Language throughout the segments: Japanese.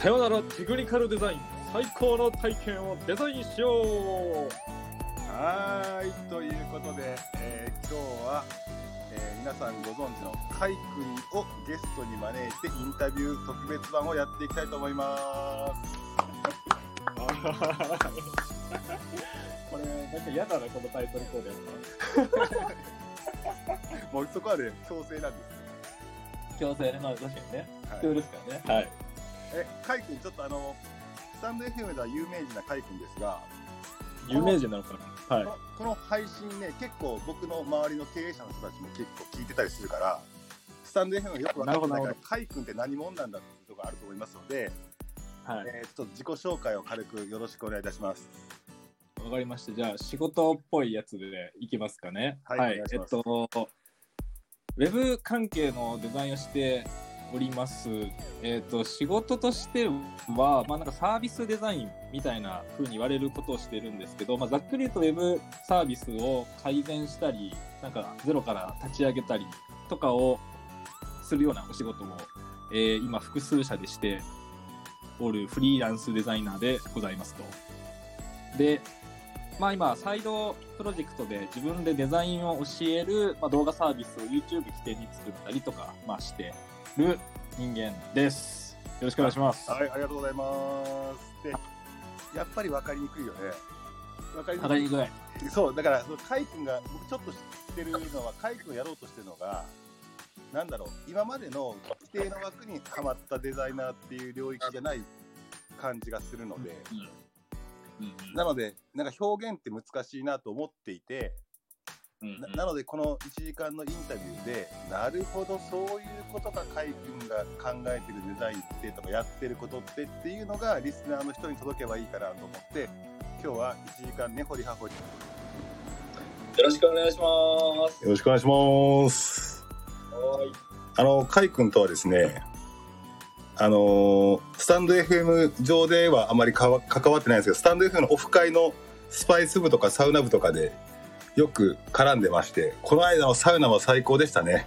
さよならテクニカルデザイン最高の体験をデザインしよう。はーい。ということで、えー今日は、えー皆さんご存知のカイ君をゲストに招いてインタビュー特別版をやっていきたいと思います。これなんか嫌だなこのタイトルコールやっもうそこはね強制なんです。た強制まあ確かにね。はい。ですからね。はいえ、カイ君ちょっとあのスタンド FM では有名人なカイ君ですが、有名人なのかな？はいこのこの配信ね結構僕の周りの経営者の人たちも結構聞いてたりするから、スタンド FM がよく分かってないからカイ君って何者なんだっていうところがあると思いますので、はいえーちょっと自己紹介を軽くよろしくお願いいたします。わかりました。じゃあ、仕事っぽいやつでいきますかね。はいお願いえっと、ウェブ関係のデザインをしております。えっと、仕事としては、まあ、なんかサービスデザインみたいな風に言われることをしてるんですけど、まあ、ざっくり言うとウェブサービスを改善したり、なんかゼロから立ち上げたりとかをするようなお仕事を、えー今複数社でしておるフリーランスデザイナーでございますと。で、まあ今、サイドプロジェクトで自分でデザインを教える、まあ、動画サービスを YouTube 起点に作ったりとか、まあ、してる人間です。よろしくお願いします。はい、ありがとうございます。で、やっぱり分かりにくいよね。分かりにくい。そう、だから、そのカイ君が、僕ちょっと知ってるのは、カイ君がやろうとしてるのが、なんだろう、今までの規定の枠にはまったデザイナーっていう領域じゃない感じがするので、うんうんなので、なんか表現って難しいなと思っていて、うんうんななので、この1時間のインタビューで、なるほど、そういうことがカイ君が考えてるデザインってとか、やってることってっていうのが、リスナーの人に届けばいいかなと思って、今日は1時間ね、ほりはほり。よろしくお願いします。よろしくお願いします。はあの、カイ君とはですね、あのースタンド FM 上ではあまりかわ関わってないんですけど、スタンド FM のオフ会のスパイス部とかサウナ部とかでよく絡んでまして、この間のサウナは最高でしたね。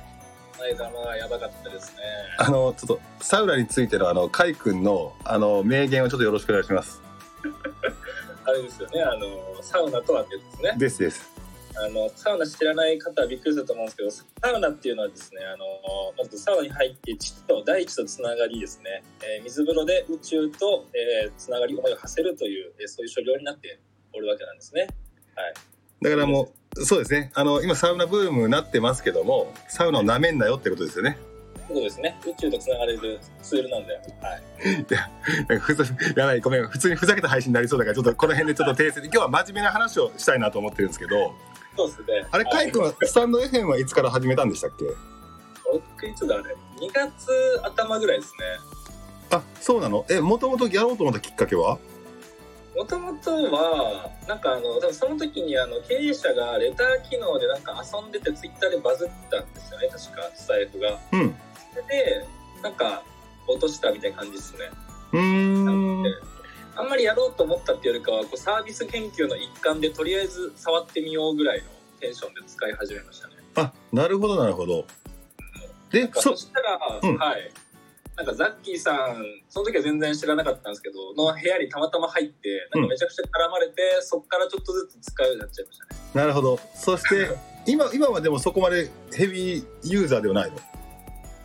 い。前はやばかったですね。あの、ちょっとサウナについてのあの、カイ君のあの、名言をちょっとよろしくお願いします。あれですよね、あのサウナとはですね。ですです。あのサウナ知らない方はびっくりすると思うんですけど、サウナっていうのはですね、あのまずサウナに入って地と大地とつながりですね、えー水風呂で宇宙と、えーつながり思いを馳せるという、えーそういう所領になっておるわけなんですね。だからもう、そうですね。あの、今サウナブームになってますけども、サウナを舐めんなよってことですよね。そうですね、宇宙とつながれるツールなんで、はい、なんかふざやばいごめん。普通にふざけた配信になりそうだからちょっとこの辺でちょっと訂正で今日は真面目な話をしたいなと思ってるんですけど。そうですね。あれカイ君はスタンド FM はいつから始めたんでしたっけ？僕いつだね、2月頭ぐらいですね。あそうなの？えもともとやろうと思ったきっかけは？もともとは、なんかあの、多分その時にあの経営者がレター機能でなんか遊んでてツイッターでバズったんですよね、確か、スタイフが。うんそれで、なんか、落としたみたいな感じですね。うーんあんまりやろうと思ったっていうよりかは、こうサービス研究の一環でとりあえず触ってみようぐらいのテンションで使い始めましたね。あなるほどなるほどでそしたら、うんはい。なんかザッキーさん、その時は全然知らなかったんですけど、の部屋にたまたま入って、なんかめちゃくちゃ絡まれて、そっからちょっとずつ使うようになっちゃいましたね。なるほど。そして 今今はでもそこまでヘビーユーザーではないの？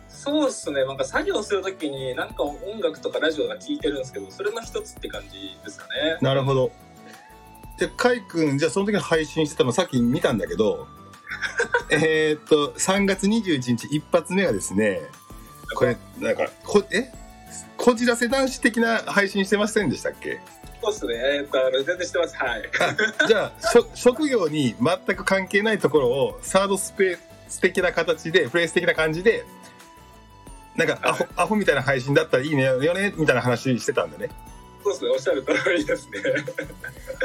そうっすね、なんか作業するときに、なんか音楽とかラジオが聴いてるんですけど、それの一つって感じですかね。なるほど。じゃあカイ君じゃあその時に配信してたのさっき見たんだけど えーっと3月21日一発目がですねこれなんかこえ？こじらせ男子的な配信してませんでしたっけ？そうっすね、えーっと、全然してます。はい。じゃあしょ職業に全く関係ないところをサードスペース的な形でプレイス的な感じでなんかアホアホみたいな配信だったらいいねよねみたいな話してたんだねそうっすね、おっしゃる通りですね。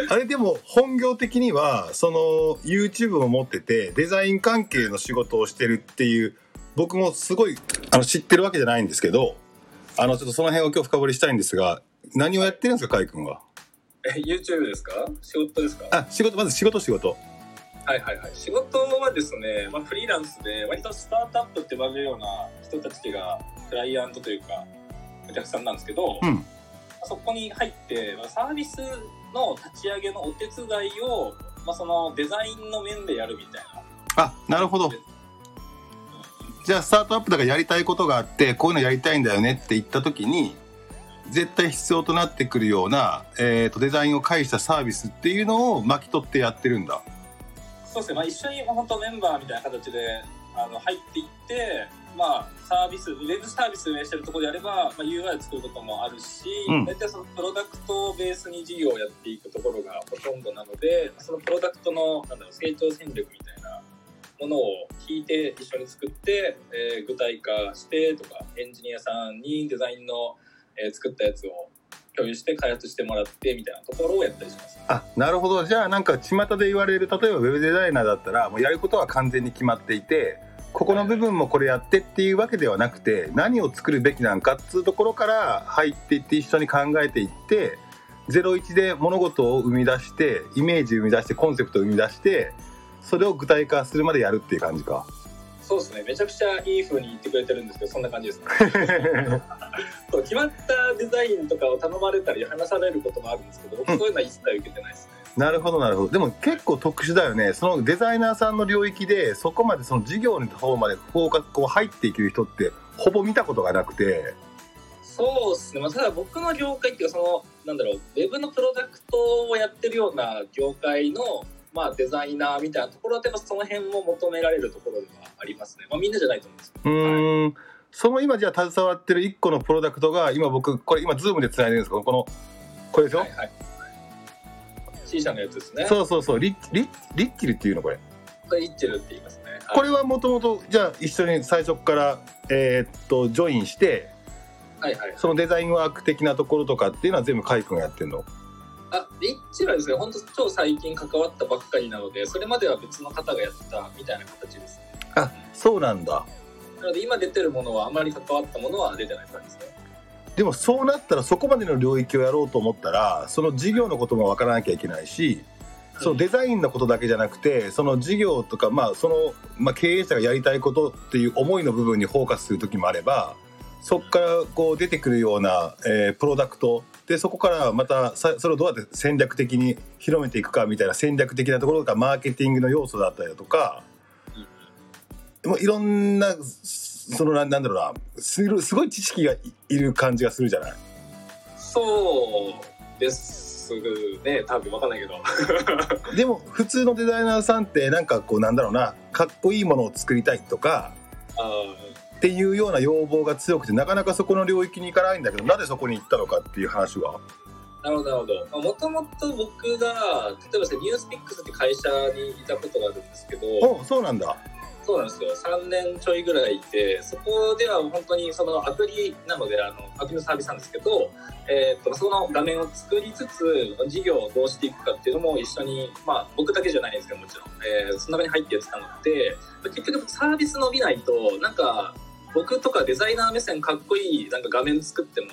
あれでも本業的にはその YouTube を持っててデザイン関係の仕事をしてるっていう僕もすごいあの知ってるわけじゃないんですけどあのちょっとその辺を今日深掘りしたいんですが何をやってるんですかカイ君は？え、YouTube ですか？仕事ですか？あ仕事まず仕事仕事。はいはいはい。仕事はですね、まあ、フリーランスで、割とスタートアップって呼ばれるような人たちがクライアントというか、お客さんなんですけど、うん。そこに入ってまあサービスの立ち上げのお手伝いを、まあ、そのデザインの面でやるみたいな。あなるほどじゃあスタートアップだからやりたいことがあってこういうのやりたいんだよねって言った時に絶対必要となってくるような、えー、とデザインを介したサービスっていうのを巻き取ってやってるんだ。そうですね、まあ、一緒に本当メンバーみたいな形であの入っていって、まあ、サービス、ウェブサービス運営してるところであれば、まあ、UI を作ることもあるし、うん。大体そのプロダクトをベースに事業をやっていくところがほとんどなので、そのプロダクトのなんだろう成長戦略みたいなものを聞いて一緒に作って、えー具体化してとか、エンジニアさんにデザインの、えー作ったやつを共有して開発してもらってみたいなところをやったりします。あなるほどじゃあなんか巷で言われる例えばウェブデザイナーだったらもうやることは完全に決まっていてここの部分もこれやってっていうわけではなくて何を作るべきなんかっつうところから入っていって一緒に考えていって01で物事を生み出してイメージ生み出してコンセプトを生み出してそれを具体化するまでやるっていう感じか。そうですね、めちゃくちゃいい風に言ってくれてるんですけど、そんな感じですね。そう決まったデザインとかを頼まれたり話されることもあるんですけど、僕そういうのは一切受けてないですね。なるほどなるほどでも結構特殊だよねそのデザイナーさんの領域でそこまでその事業の方までフォーカスこう入っていける人ってほぼ見たことがなくてそうですね、まあ、ただ僕の業界っていうか、その、なんだろう、ウェブのプロダクトをやってるような業界の、まあ、デザイナーみたいなところは、やっぱその辺も求められるところではありますね。まあ、みんなじゃないと思うんですけうど。ーんその今じゃあ携わってる1個のプロダクトが今僕これ今 Zoom でつないでるんですけどこのこれでしょ、はいはい。C 社のやつですね。そうそうそうリッリッリッチルっていうのこれこれ、イッチェルって言いますね。はいこれはもともとじゃあ一緒に最初からえーっとジョインしてはいはい。そのデザインワーク的なところとかっていうのは全部カイ君がやってんの？あ、リッチはですね、本当超最近関わったばっかりなので、それまでは別の方がやってたみたいな形ですね。あそうなんだなので今出てるものはあまり関わったものは出てない感じですね。でもそうなったらそこまでの領域をやろうと思ったらその事業のことも分からなきゃいけないしそのデザインのことだけじゃなくてその事業とか、まあそのまあ、経営者がやりたいことっていう思いの部分にフォーカスする時もあればそこからこう出てくるような、えープロダクトでそこからまたさそれをどうやって戦略的に広めていくかみたいな戦略的なところとかマーケティングの要素だったりだとかもういろんなそのなんだろうなすごいすごい知識がいいる感じがするじゃない？そうですね、多分わかんないけど。でも普通のデザイナーさんってなんかこうなんだろうなかっこいいものを作りたいとかあっていうような要望が強くてなかなかそこの領域に行かないんだけどなぜそこに行ったのかっていう話は？ーなるほど、なるほど。もともと僕が、例えばニュースピックスって会社にいたことがあるんですけど、おそうなんだそうなんですよ。3年ちょいぐらいいて、そこでは本当にそのアプリなので、あのアプリのサービスなんですけど、えーっとその画面を作りつつ、事業をどうしていくかっていうのも一緒に、まあ僕だけじゃないんですけど、もちろん、えーその中に入ってやってたので、結局サービス伸びないと、なんか僕とかデザイナー目線かっこいいなんか画面作っても、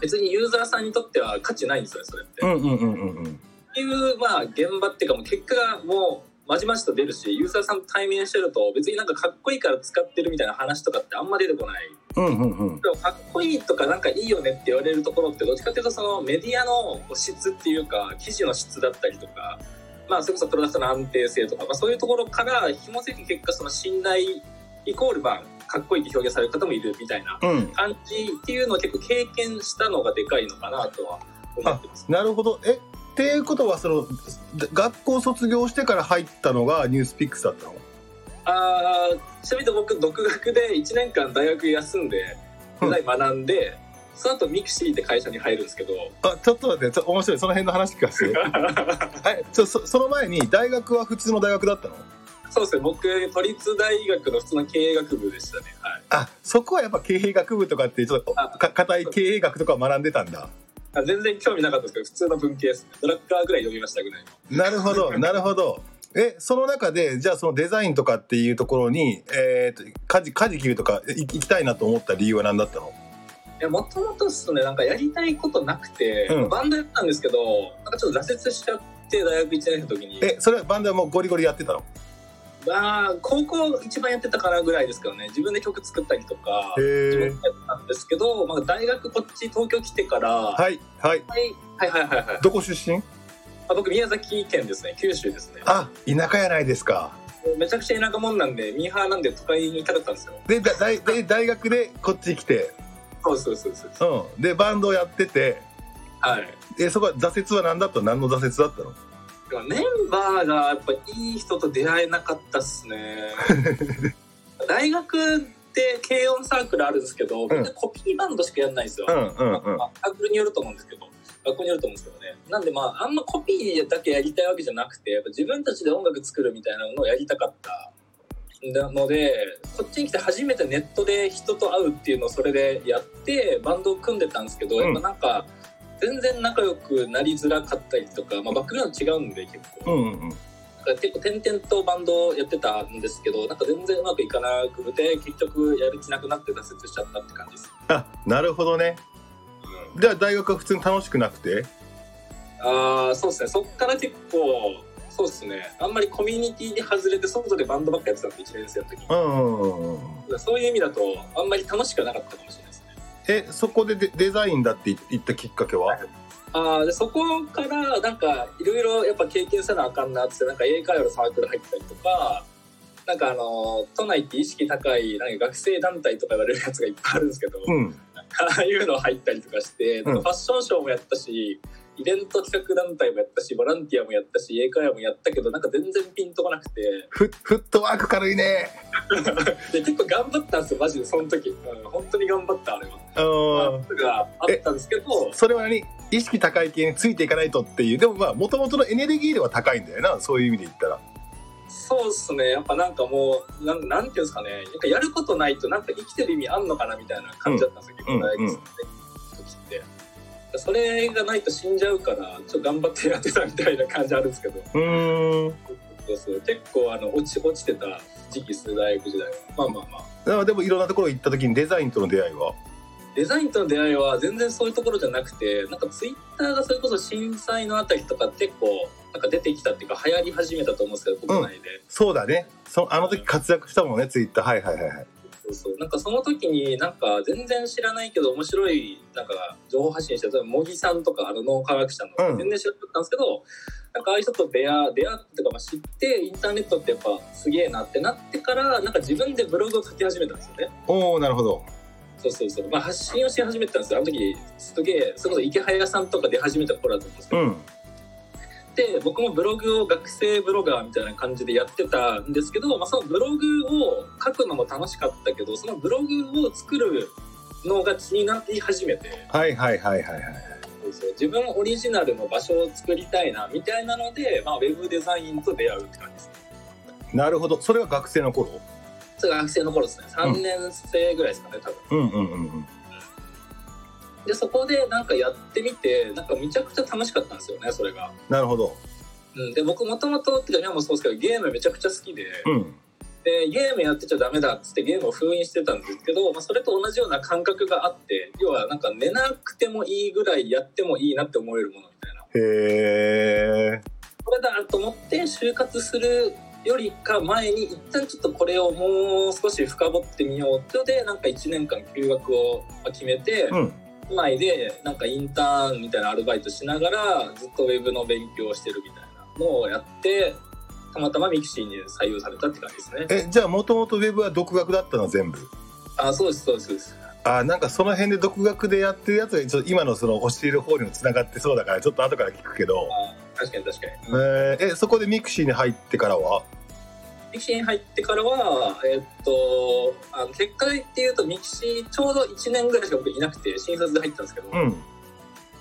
別にユーザーさんにとっては価値ないんですよね、それって。うんうんうんうんうん。っていう、まあ、現場っていうかもう結果がもうまじまじと出るしユーザーさんと対面してると別になんかかっこいいから使ってるみたいな話とかってあんま出てこない。うんうんうん。でもかっこいいとかなんかいいよねって言われるところってどっちかっていうとそのメディアの質っていうか記事の質だったりとかまあそれこそプロダクトの安定性とか、まあ、そういうところから紐づいて結果その信頼イコールまあかっこいいって表現される方もいるみたいなうん。感じっていうのを結構経験したのがでかいのかなとは思ってます。なるほど。えっていうことはその学校卒業してから入ったのがニュースピックスだったの？あーちなみに僕独学で1年間大学休んでデザイン学んで、その後 mixi って会社に入るんですけど。あちょっと待ってちょ面白い。その辺の話聞かせて。えちょそその前に大学は普通の大学だったの？そうですね。僕都立大学の普通の経営学部でしたね。はい。あそこはやっぱ経営学部とかってちょっと硬い経営学とかを学んでたんだ。あ全然興味なかったですけど普通の文系です。ねドラッカーぐらい読みましたぐらいの。なるほど なるほど。えその中でじゃあそのデザインとかっていうところにえー、と舵舵切るとかい行きたいなと思った理由は何だったの？いやもともとですねなんかやりたいことなくて、うん。バンドやったんですけどなんかちょっと挫折しちゃって大学1年生の時に。えそれはバンドはもうゴリゴリやってたの？まあ高校一番やってたかなぐらいですけどね。自分で曲作ったりとかへ自分えでやったんですけど、まあ、大学こっち東京来てから、はい、はい。はいはいはいはい。はいどこ出身？あ僕宮崎県ですね。九州ですね。あ田舎やないですか。めちゃくちゃ田舎もんなんでミーハーなんで都会に行きたかったんですよ。でだ大で大学でこっち来て、そうそうそうそうう。ん、でバンドやってて。はい。えそこは挫折は何だった？の何の挫折だったの？メンバーがやっぱいい人と出会えなかったっすね。大学って軽音サークルあるんですけど、みんなコピーバンドしかやんないんですよ、うんうんうん。まあ、サークルによると思うんですけど学校によると思うんですけどね。なんでまああんまコピーだけやりたいわけじゃなくてやっぱ自分たちで音楽作るみたいなのをやりたかった。なのでこっちに来て初めてネットで人と会うっていうのをそれでやってバンドを組んでたんですけど、うん。やっぱなんか全然仲良くなりづらかったりとか、まあ、バックグラウンド違うんで結構、うんうんうん。だから結構点々とバンドをやってたんですけどなんか全然うまくいかなくて結局やる気なくなって挫折しちゃったって感じです。あなるほどね。じゃあ大学は普通に楽しくなくて？ああそうですね。そっから結構そうですね。あんまりコミュニティに外れて外でバンドばっかやってたんで1年生の時。にうんうんうんうん。そういう意味だとあんまり楽しくはなかったかもしれないえそこでデデザインだって言ったきっかけは？あーでそこからなんかいろいろやっぱ経験せなあかんなってなんか英会話のサークル入ったりとかなんかあの都内って意識高いなんか学生団体とか言われるやつがいっぱいあるんですけど、うん。ああいうの入ったりとかして、なんかファッションショーもやったし、イベント企画団体もやったし、ボランティアもやったし、英会話もやったけど、なんか全然ピンとこなくて、フフットワーク軽いね。で結構頑張ったんですよ、マジで、その時。うん、本当に頑張った、あれは。うんまあ、があったんですけど、それは何？意識高い系についていかないとっていう。でもまあもともとのエネルギーでは高いんだよなそういう意味で言ったら。そうっすね、やっぱなんかもう、なんなんていうんですかね、なんかやることないと、なんか生きてる意味あんのかなみたいな感じだったんですよ、結構大学生って。それがないと死んじゃうから、ちょっと頑張ってやってたみたいな感じあるんですけど。うーん。そうそう。結構あの落ち落ちてた時期です大学時代。はまあまあまあ。でもいろんなところ行った時にデザインとの出会いは？デザインとの出会いは全然そういうところじゃなくてなんかツイッターがそれこそ震災のあたりとか結構なんか出てきたっていうか流行り始めたと思うんですけど国内で、そうだね。そあの時活躍したもんねツイッター。はいはいはいはいそうそう。なんかその時になんか全然知らないけど面白いなんか情報発信してた茂木さんとかあの脳科学者の、うん。全然知らなかったんですけどなんかああいう人と出会出会ってかまあ知ってインターネットってやっぱすげえなってなってからなんか自分でブログを書き始めたんですよね。おおなるほど。そうそうそう、まあ、発信をし始めてたんですよ。あの時すげえそれこそ池早さんとか出始めた頃だと思うんですけど、うんで僕もブログを学生ブロガーみたいな感じでやってたんですけど、まあ、そのブログを書くのも楽しかったけどそのブログを作るのが気になって始めて。はいはいはいはいはい。自分オリジナルの場所を作りたいなみたいなので、まあ、ウェブデザインと出会うって感じですね。なるほど。それは学生の頃？それが学生の頃ですね。3年生ぐらいですかね多分。うんうんうんうんでそこでなんかやってみてなんかめちゃくちゃ楽しかったんですよねそれが。なるほど。うん、で僕もともとっていうか今もそうですけどゲームめちゃくちゃ好きで,、うん。でゲームやってちゃダメだっつってゲームを封印してたんですけど、まあ、それと同じような感覚があって要はなんか寝なくてもいいぐらいやってもいいなって思えるものみたいな。へえこれだと思って就活するよりか前に一旦ちょっとこれをもう少し深掘ってみようってのでなんか1年間休学を決めて、うん都内でなんかインターンみたいなアルバイトしながらずっとウェブの勉強をしてるみたいなのをやってたまたま mixi に採用されたって感じですね。えじゃあもともとウェブは独学だったの全部？あそうですそうですそうですあなんかその辺で独学でやってるやつがちょっと今のその教える方にもつながってそうだからちょっと後から聞くけど、あ確かに確かに、えーえそこで mixi に入ってからは？ mixi に入ってからはえっとあの結果でっていうと mixi ちょうど1年ぐらいしか僕いなくて新卒で入ったんですけど、うん。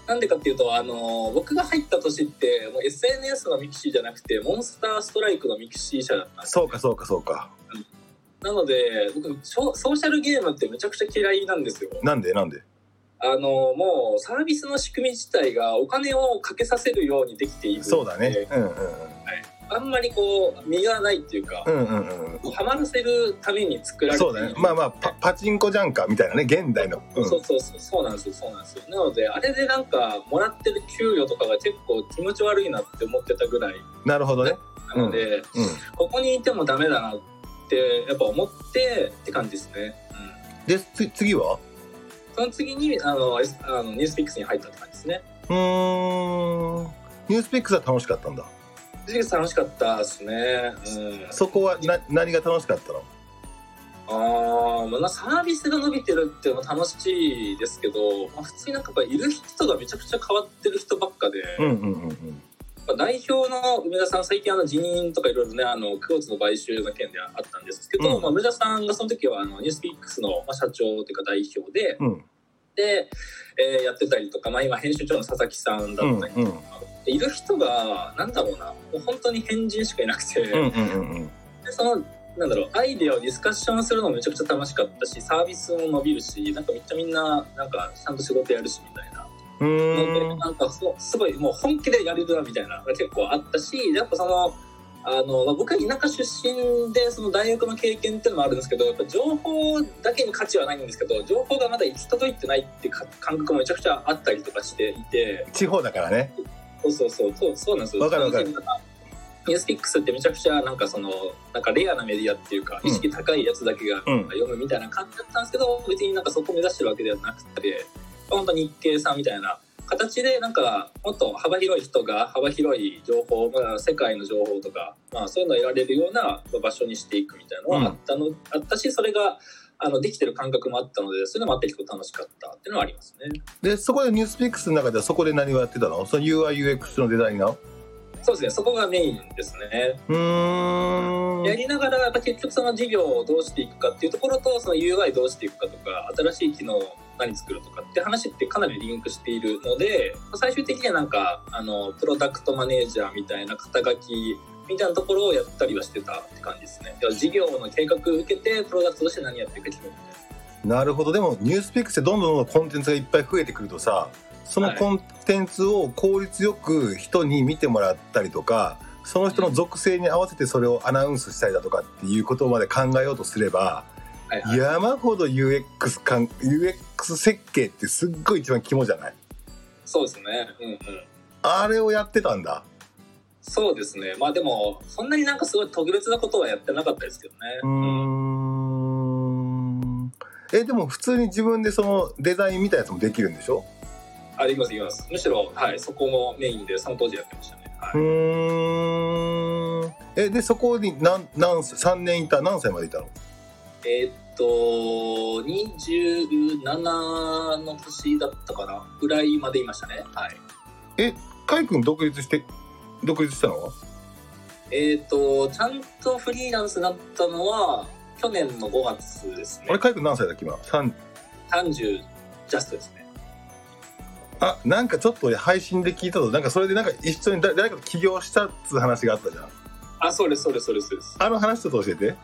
なんでかっていうとあの僕が入った年ってもう SNS の mixi じゃなくてモンスターストライクの mixi 社だったそうかそうかそうか。なので僕ソソーシャルゲームってめちゃくちゃ嫌いなんですよ。なんで？なんで？あのもうサービスの仕組み自体がお金をかけさせるようにできているそうだね。うんうんあんまりこう身がないっていうか、うんうんうんうん。ハマらせるために作られている。そうだね。まあまあパパチンコジャンキーみたいなね現代の、うん。そうそうそうそうなんですよ。そうなんですよ。なのであれでなんかもらってる給与とかが結構気持ち悪いなって思ってたぐらい。なるほどね。なので、うん。ここにいてもダメだなってやっぱ思ってって感じですね。うん。でつ次は？その次にあのあのニュースピックスに入ったって感じですね。うーん。ニュースピックスは楽しかったんだ楽しかったですね。うん、そこはな何が楽しかったの？あーまあ、サービスが伸びてるっていうのも楽しいですけど、まあ、普通になんかやっぱいる人がめちゃくちゃ変わってる人ばっかで、まあ代表の梅田さん最近あの辞任とかいろいろねあのクローズの買収の件であったんですけど、うん。まあ、梅田さんがその時はあのニュースピックスのまあ社長というか代表で、うん。で、えーやってたりとか、まあ、今編集長の佐々木さんだうんったりとか、でいる人がなんだろうなもう本当に変人しかいなくて、うんうんうんうん。でそのなんだろうアイデアをディスカッションするのもめちゃくちゃ楽しかったしサービスも伸びるしなんかめっちゃみんななんかちゃんと仕事やるしみたいな。うのでなんかすごいもう本気でやれるなみたいなのが結構あったしやっぱそのあのまあ僕は田舎出身でその大学の経験っていうのもあるんですけどやっぱ情報だけに価値はないんですけど情報がまだ行き届いてないっていうか感覚もめちゃくちゃあったりとかしていて。地方だからね。そうそうそう。そうそうなんですよ。わかるわかる。ニュースピックスってめちゃくちゃなんかそのなんかレアなメディアっていうかうん。意識高いやつだけがうん。読むみたいな感じだったんですけど、別になんかそこを目指してるわけではなくて本当日経さんみたいな形でなんかもっと幅広い人が幅広い情報、まあ、世界の情報とか、まあ、そういうのを得られるような場所にしていくみたいなのはあったの、あったしそれがあのできてる感覚もあったのでそういうのもあって結構楽しかったっていうのはありますね。でそこでニュースピックスの中ではそこで何をやってたの？その UIUX のデザイナーそうですね。そこがメインですね。うーん。やりながらやっぱ結局その事業をどうしていくかっていうところとその UI どうしていくかとか新しい機能を何作るとかって話ってかなりリンクしているので最終的にはなんかあのプロダクトマネージャーみたいな肩書きみたいなところをやったりはしてたって感じですね。事業の計画を受けてプロダクトとして何やっていくか決めるみたいな。なるほどでもニュースピックスでどんどんどんコンテンツがいっぱい増えてくるとさそのコンテンツを効率よく人に見てもらったりとかその人の属性に合わせてそれをアナウンスしたりだとかっていうことまで考えようとすればはいはい、山ほど UX 感 UX 設計ってすっごい一番肝じゃない？そうですね。うんうん。あれをやってたんだそうですね。まあでもそんなになんかすごい特別なことはやってなかったですけどね。うーんえでも普通に自分でそのデザイン見たやつもできるんでしょ？あ、できます、できます。むしろ、はい、そこもメインで、その当時やってましたね。はうい、ーんえでそこに何何歳3年いた何歳までいたの？えーっと、27の年だったかなぐらいまでいましたね。はい。えカイ君独立して独立したの？はえーっと、ちゃんとフリーランスになったのは、去年の5月ですねあれ。カイ君何歳だっけ今？3 30ジャストですね。あなんかちょっと俺配信で聞いたぞなんかそれでなんか一緒に誰誰かと起業したっつう話があったじゃんあ、そうです、そうです、そうです。そうですあの話ちょっと教えて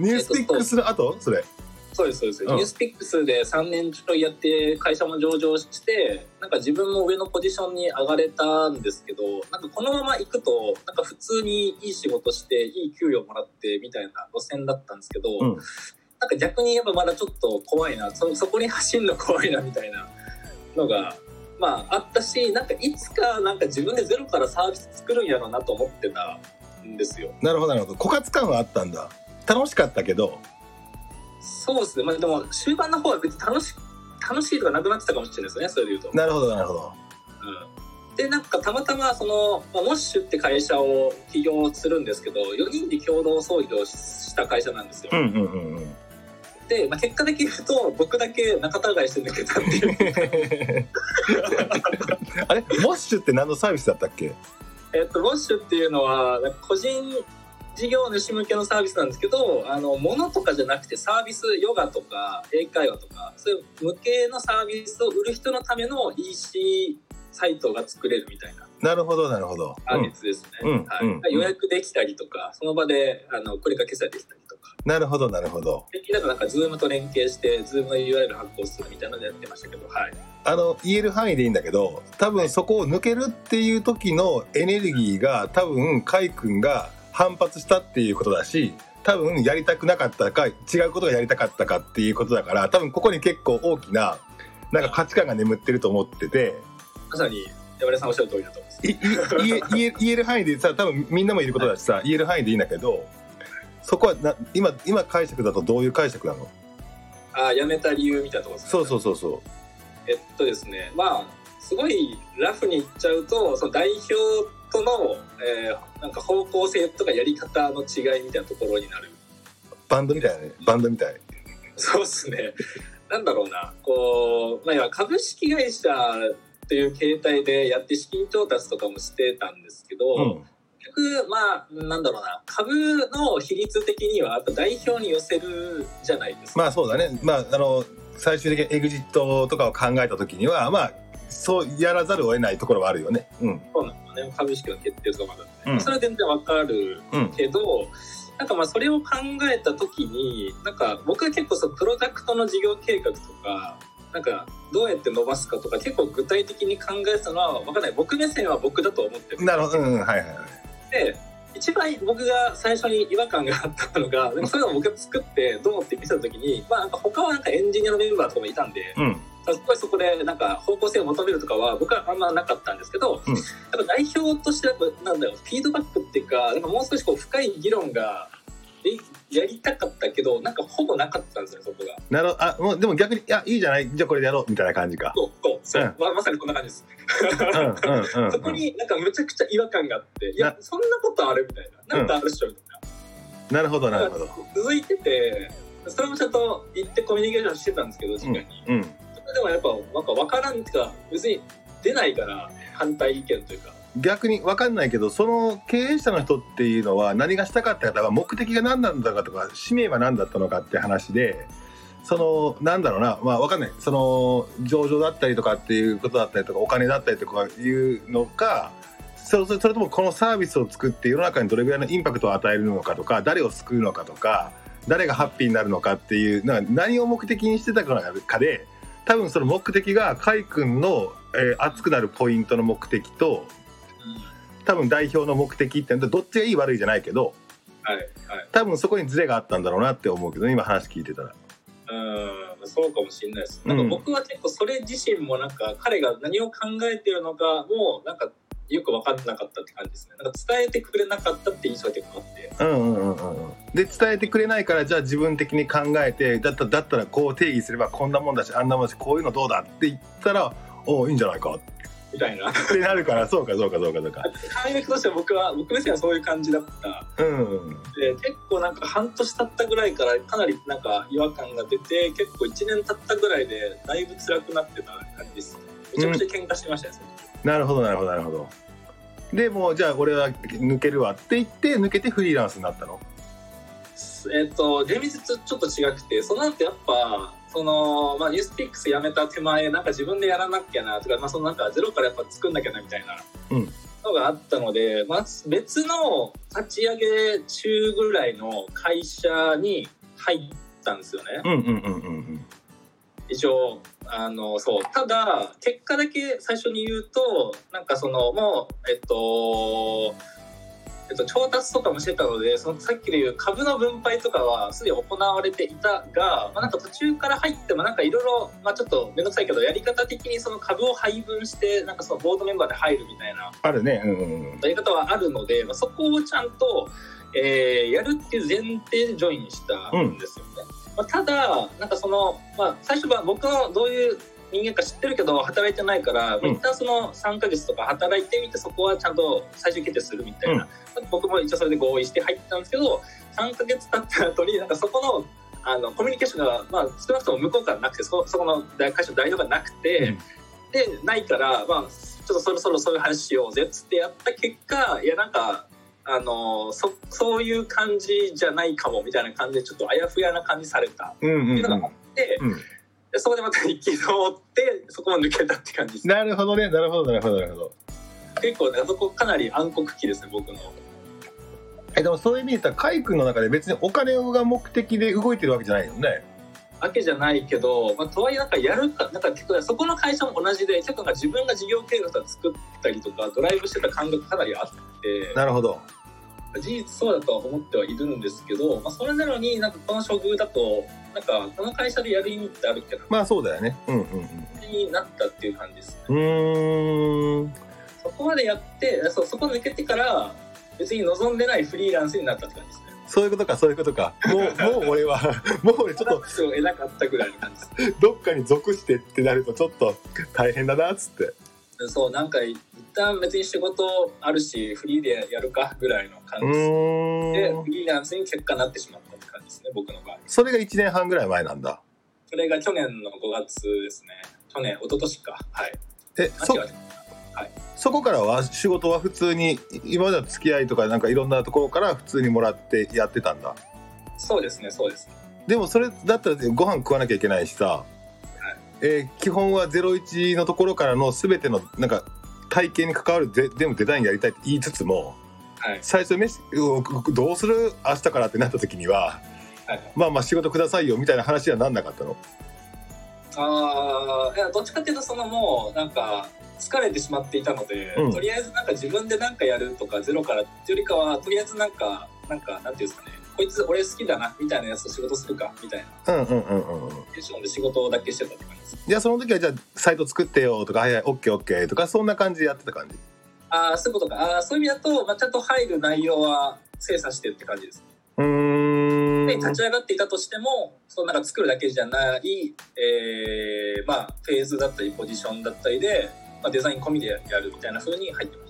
ニュースピックスの後？それそうですそうです、うん。ニュースピックスで3年ちょいやって会社も上場してなんか自分も上のポジションに上がれたんですけどなんかこのまま行くとなんか普通にいい仕事していい給料もらってみたいな路線だったんですけど、うん。なんか逆にやっぱまだちょっと怖いなそそこに走るの怖いなみたいなのが。まあ、あったしなんかいつかなんか自分でゼロからサービス作るんやろうなと思ってたんですよ。なるほどなるほど。枯渇感はあったんだ楽しかったけど。そうですね、まあ、でも終盤の方は別に楽し楽しいとかなくなってたかもしれないですね。それで言うと。なるほどなるほど。うん、でなんかたまたまその、まあ、モッシュって会社を起業するんですけど4人で共同創業した会社なんですよ。うんうんうんうん。で、まあ、結果的に言うと僕だけ仲違いして抜けたっていう。あれ？モッシュって何のサービスだったっけ？えっとモッシュっていうのは個人事業主向けのサービスなんですけどあの物とかじゃなくてサービスヨガとか英会話とかそういう無形のサービスを売る人のための EC サイトが作れるみたいななるほどなるほど、サービスですね、うんはい。うん。予約できたりとかその場であのこれが決済できたりとか。なるほどなるほど。できればなんか Zoom と連携して Zoom の URL 発行するみたいなのでやってましたけどはい。あの言える範囲でいいんだけど多分そこを抜けるっていう時のエネルギーが多分カイ君が反発したっていうことだし多分やりたくなかったか違うことがやりたかったかっていうことだから多分ここに結構大きななんか価値観が眠ってると思ってて。まさに山根さんおっしゃる通りだと思います。いい言え言える範囲でさ多分みんなもいることだしさ言える範囲でいいんだけどそこはな今今解釈だとどういう解釈なの？あー辞めた理由みたいなところですね。そうそうそうそえっとですね、まあ、すごいラフに言っちゃうと、その代表との、えーなんか方向性とかやり方の違いみたいなところになる。うバンドみたいなねバンドみたいそうですね。なんだろうな、こう、まあ、要は株式会社という形態でやって資金調達とかもしてたんですけど、うん結局、まあ、なんだろうな、株の比率的には、やっぱ代表に寄せるじゃないですか。まあそうだねまああの最終的にエグジットとかを考えた時にはまあそうやらざるを得ないところはあるよね。うん。そうなね。株式の決定とかまだ、ねうん。それは全然わかるうんけど、なんかまあそれを考えた時になんか僕は結構そのプロダクトの事業計画とかなんかどうやって伸ばすかとか結構具体的に考えてたのは分かんない。僕目線は僕だと思ってる。なるほど。うんうん。はいはいはい。で一番僕が最初に違和感があったのがでもそういうのを僕が作ってどうって見せた時に、まあ、なんか他はなんかエンジニアのメンバーとかもいたんで、うんすごいそこでなんか方向性を求めるとかは僕はあんまなかったんですけど、うん。やっぱ代表としてなんだろうフィードバックっていうかなんかもう少しこう深い議論がえやりたかったけどなんかほぼなかったんですよそこが。なるほど。あもうでも逆にいやいいじゃない？じゃあこれでやろうみたいな感じか。そうそうそう、うん。ままさにこんな感じです。そこになんかむちゃくちゃ違和感があっていやな。そんなことあるみたいな。なんかあるっしょみたいな。なるほどなるほど。続いててそれもちゃんと言ってコミュニケーションしてたんですけど確かに、うんでもやっぱなんか分からんっていうか別に出ないから反対意見というか。逆に分かんないけどその経営者の人っていうのは何がしたかったか目的が何なんだかとか使命は何だったのかって話でそのなんだろうなまあ分かんない。その上場だったりとかっていうことだったりとかお金だったりとかいうのかそそそれともこのサービスを作って世の中にどれぐらいのインパクトを与えるのかとか誰を救うのかとか誰がハッピーになるのかっていうな何を目的にしてたかで多分その目的が甲斐君の、えー熱くなるポイントの目的と多分代表の目的ってどっちがいい悪いじゃないけどはいはい。多分そこにズレがあったんだろうなって思うけどね今話聞いてたら。うんそうかもしれないです。なんか僕は結構それ自身もなんか彼が何を考えてるのかもなんかよく分かんなかったって感じですね。なんか伝えてくれなかったって印象が結構あって。うんうんうんうんうん。で伝えてくれないからじゃあ自分的に考えてだっただったらこう定義すればこんなもんだしあんなもんだしこういうのどうだって言ったらおいいんじゃないかみたいな。ってなるから。そうかそうかそうかそうかタイミングとしては僕は僕目線はそういう感じだった。うんで結構なんか半年経ったぐらいからかなりなんか違和感が出て結構1年経ったぐらいでだいぶ辛くなってた感じですめちゃくちゃ喧嘩してましたね、その時なるほどなるほどなるほど。でもうじゃあ俺は抜けるわって言って抜けてフリーランスになったの？えっ、と厳密ちょっと違くてその後やっぱその、まあ、ニュースピックス辞めた手前なんか自分でやらなきゃなとか、まあ、そのなんかゼロからやっぱ作んなきゃなみたいなうん。のがあったので、まあ、別の立ち上げ中ぐらいの会社に入ったんですよね。一応あのそう。ただ結果だけ最初に言うとなんかそのもうえっとえっと、調達とかもしてたのでそのさっきで言う株の分配とかはすでに行われていたが、まあ、なんか途中から入ってもなんかいろいろまあちょっと面倒くさいけどやり方的にその株を配分してなんかそのボードメンバーで入るみたいなあるね。うんうんうん。やり方はあるので、まあ、そこをちゃんと、えーやるっていう前提でジョインしたんですよね。まあ、ただなんかその、まあ、最初は僕のどういう人間か知ってるけど働いてないから、まあうん。一旦その3ヶ月とか働いてみてそこはちゃんと最終決定するみたいな、僕も一応それで合意して入ったんですけど3ヶ月経った後になんかそこのあのコミュニケーションが、まあ、少なくとも向こうからなくてそそこの大会社の代表がなくて、でないから、まあ、ちょっとそろそろそういう話しようぜっつってやった結果いやなんかあのそそういう感じじゃないかもみたいな感じでちょっとあやふやな感じされた。っうんうん。ていうのがあって、うん。でそこでまた憤ってそこも抜けたって感じです。なるほどね。なるほどなるほどなるほど。結構ねあそこかなり暗黒期ですね僕の。えでもそういう意味で言ったら海君の中で別にお金が目的で動いてるわけじゃないよね。わけじゃないけど、まあ、とはいえなんかやるかなんか結構そこの会社も同じで結構なんか自分が事業計画とか作ったりとかドライブしてた感覚かなりあって。なるほど事実そうだとは思ってはいるんですけど、まあ、それなのになんかこの処遇だとなんかこの会社でやる意味ってあるっけなまあそうだよね。うんうんうんになったっていう感じです。ね。うーん。そこまでやってそうそこ抜けてから別に望んでないフリーランスになったって感じですね。そういうことかそういうことか。もうもう俺は もう俺ちょっと そう得なかったぐらいの感じどっかに属してってなるとちょっと大変だなっつってそうなんか一旦別に仕事あるしフリーでやるかぐらいの感うじでフリーランスに結果なってしまったって感じですね僕の場合。それが1年半ぐらい前なんだ。それが去年の5月ですね。去年一昨年か。はい。えそあ違うそこからは仕事は普通に今までの付き合いとかなんかいろんなところから普通にもらってやってたんだ。そうですねそうですでもそれだったらご飯食わなきゃいけないしさ、えー基本は01のところからの全てのなんか体験に関わるででもデザインやりたいって言いつつもはい。最初飯うどうする明日からってなった時にははい。まあまあ仕事くださいよみたいな話にはなんなかったの？ああいやどっちかっていうとそのもうなんか疲れてしまっていたので、うん。とりあえずなんか自分で何かやるとかゼロからっていうよりかはとりあえずなんかなんかなんていうんですかねこいつ俺好きだなみたいなやつと仕事するかみたいな。うんうんうんうんテンションで仕事だけしてたって感じです。じゃあその時はじゃあサイト作ってよとかはいはいオッケーオッケーとかそんな感じでやってた感じ？ああそういうことか。ああそういう意味だと、まあ、ちゃんと入る内容は精査してって感じです。うーん。で立ち上がっていたとしてもそのなんか作るだけじゃない、えーまあ、フェーズだったりポジションだったりで、まあ、デザイン込みでやるみたいな風に入ってましたね。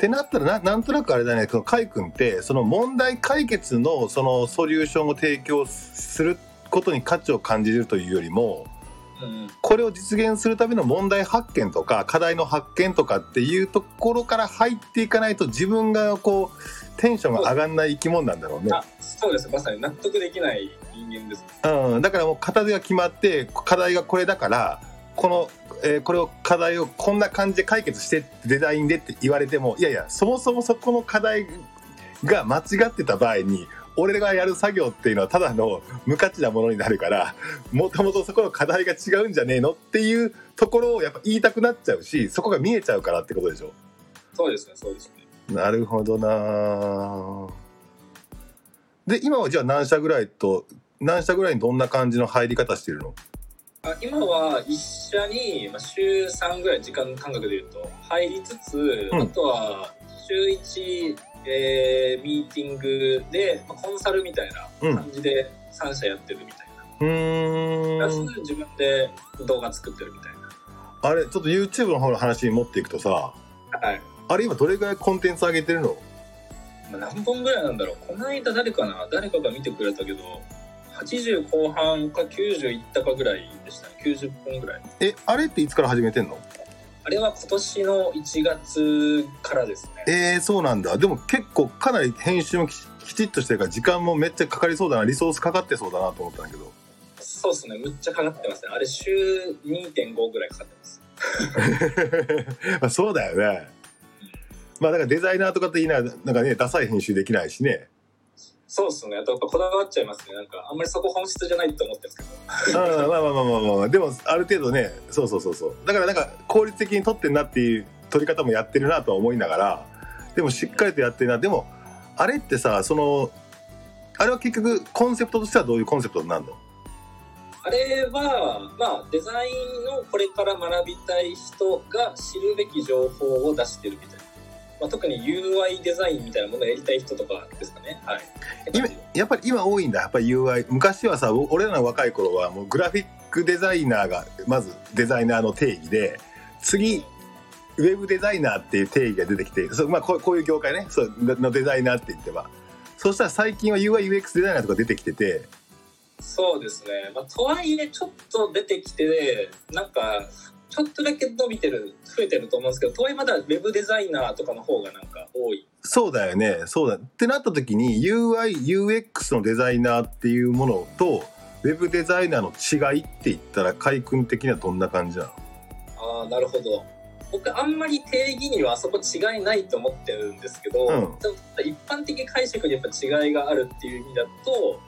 ってなったらななんとなくあれだねそのカイ君ってその問題解決のそのソリューションを提供することに価値を感じるというよりもうんこれを実現するための問題発見とか課題の発見とかっていうところから入っていかないと自分がこうテンションが上がんない生き物なんだろうね。あそうですまさに納得できない人間です。うん、だからもう片手が決まって課題がこれだからこの、えーこれを課題をこんな感じで解決してデザインでって言われてもいやいやそもそもそこの課題が間違ってた場合に俺がやる作業っていうのはただの無価値なものになるからもともとそこの課題が違うんじゃねえのっていうところをやっぱ言いたくなっちゃうしそこが見えちゃうからってことでしょ？そうですねそうですね。なるほどなで今はじゃあ何社ぐらいと何社ぐらいにどんな感じの入り方してるの？あ今は一社に、まあ、週3ぐらい時間感覚でいうと入りつつ、うんあとは週1、えーミーティングで、まあ、コンサルみたいな感じで3社やってるみたいな。うープラスん自分で動画作ってるみたいあれちょっと YouTube の方の話に持っていくとさな。はい。あれ今どれぐらいコンテンツ上げてるの？まあ何本ぐらいなんだろうこの間誰かな？誰かが見てくれたけど80後半か90いったかぐらいでしたね。90本ぐらい。えあれっていつから始めてんの？あれは今年の1月からですね。えー、そうなんだ。でも結構かなり編集もききちっとしてるから時間もめっちゃかかりそうだなリソースかかってそうだなと思ったんだけど。そうですね。むっちゃかかってますね。あれ週2.5ぐらいかかってます。まあそうだよね。まあだからデザイナーとかって言いななんかねダサい編集できないしねそうですね。やっぱこだわっちゃいますね。なんかあんまりそこ本質じゃないと思ってるんですけど。ああまあまあまあまあまあ、まあ、でもある程度ねそうそうそうそう。だからなんか効率的に撮ってんなっていう撮り方もやってるなとは思いながらでもしっかりとやってるな。でもあれってさそのあれは結局コンセプトとしてはどういうコンセプトになるの？あれは、まあ、デザインのこれから学びたい人が知るべき情報を出してるみたいな。まあ、特に UI デザインみたいなものをやりたい人とかですかね。はい。今やっぱり今多いんだやっぱり UI 昔はさ俺らの若い頃はもうグラフィックデザイナーがまずデザイナーの定義で次ウェブデザイナーっていう定義が出てきてそう、まあ、こうこういう業界ねそうのデザイナーって言ってばそしたら最近は UIUX デザイナーとか出てきててそうですね。まあ、とはいえ、ちょっと出てきて、なんか、ちょっとだけ伸びてる、増えてると思うんですけど、とはいえまだ Web デザイナーとかの方がなんか多い。そうだよねそうだってなった時に UIUX のデザイナーっていうものとウェブデザイナーの違いって言ったら海君的にはどんな感じなの？ああ、なるほど。僕、あんまり定義にはそこ違いないと思ってるんですけど、うん一般的解釈にやっぱ違いがあるっていう意味だと、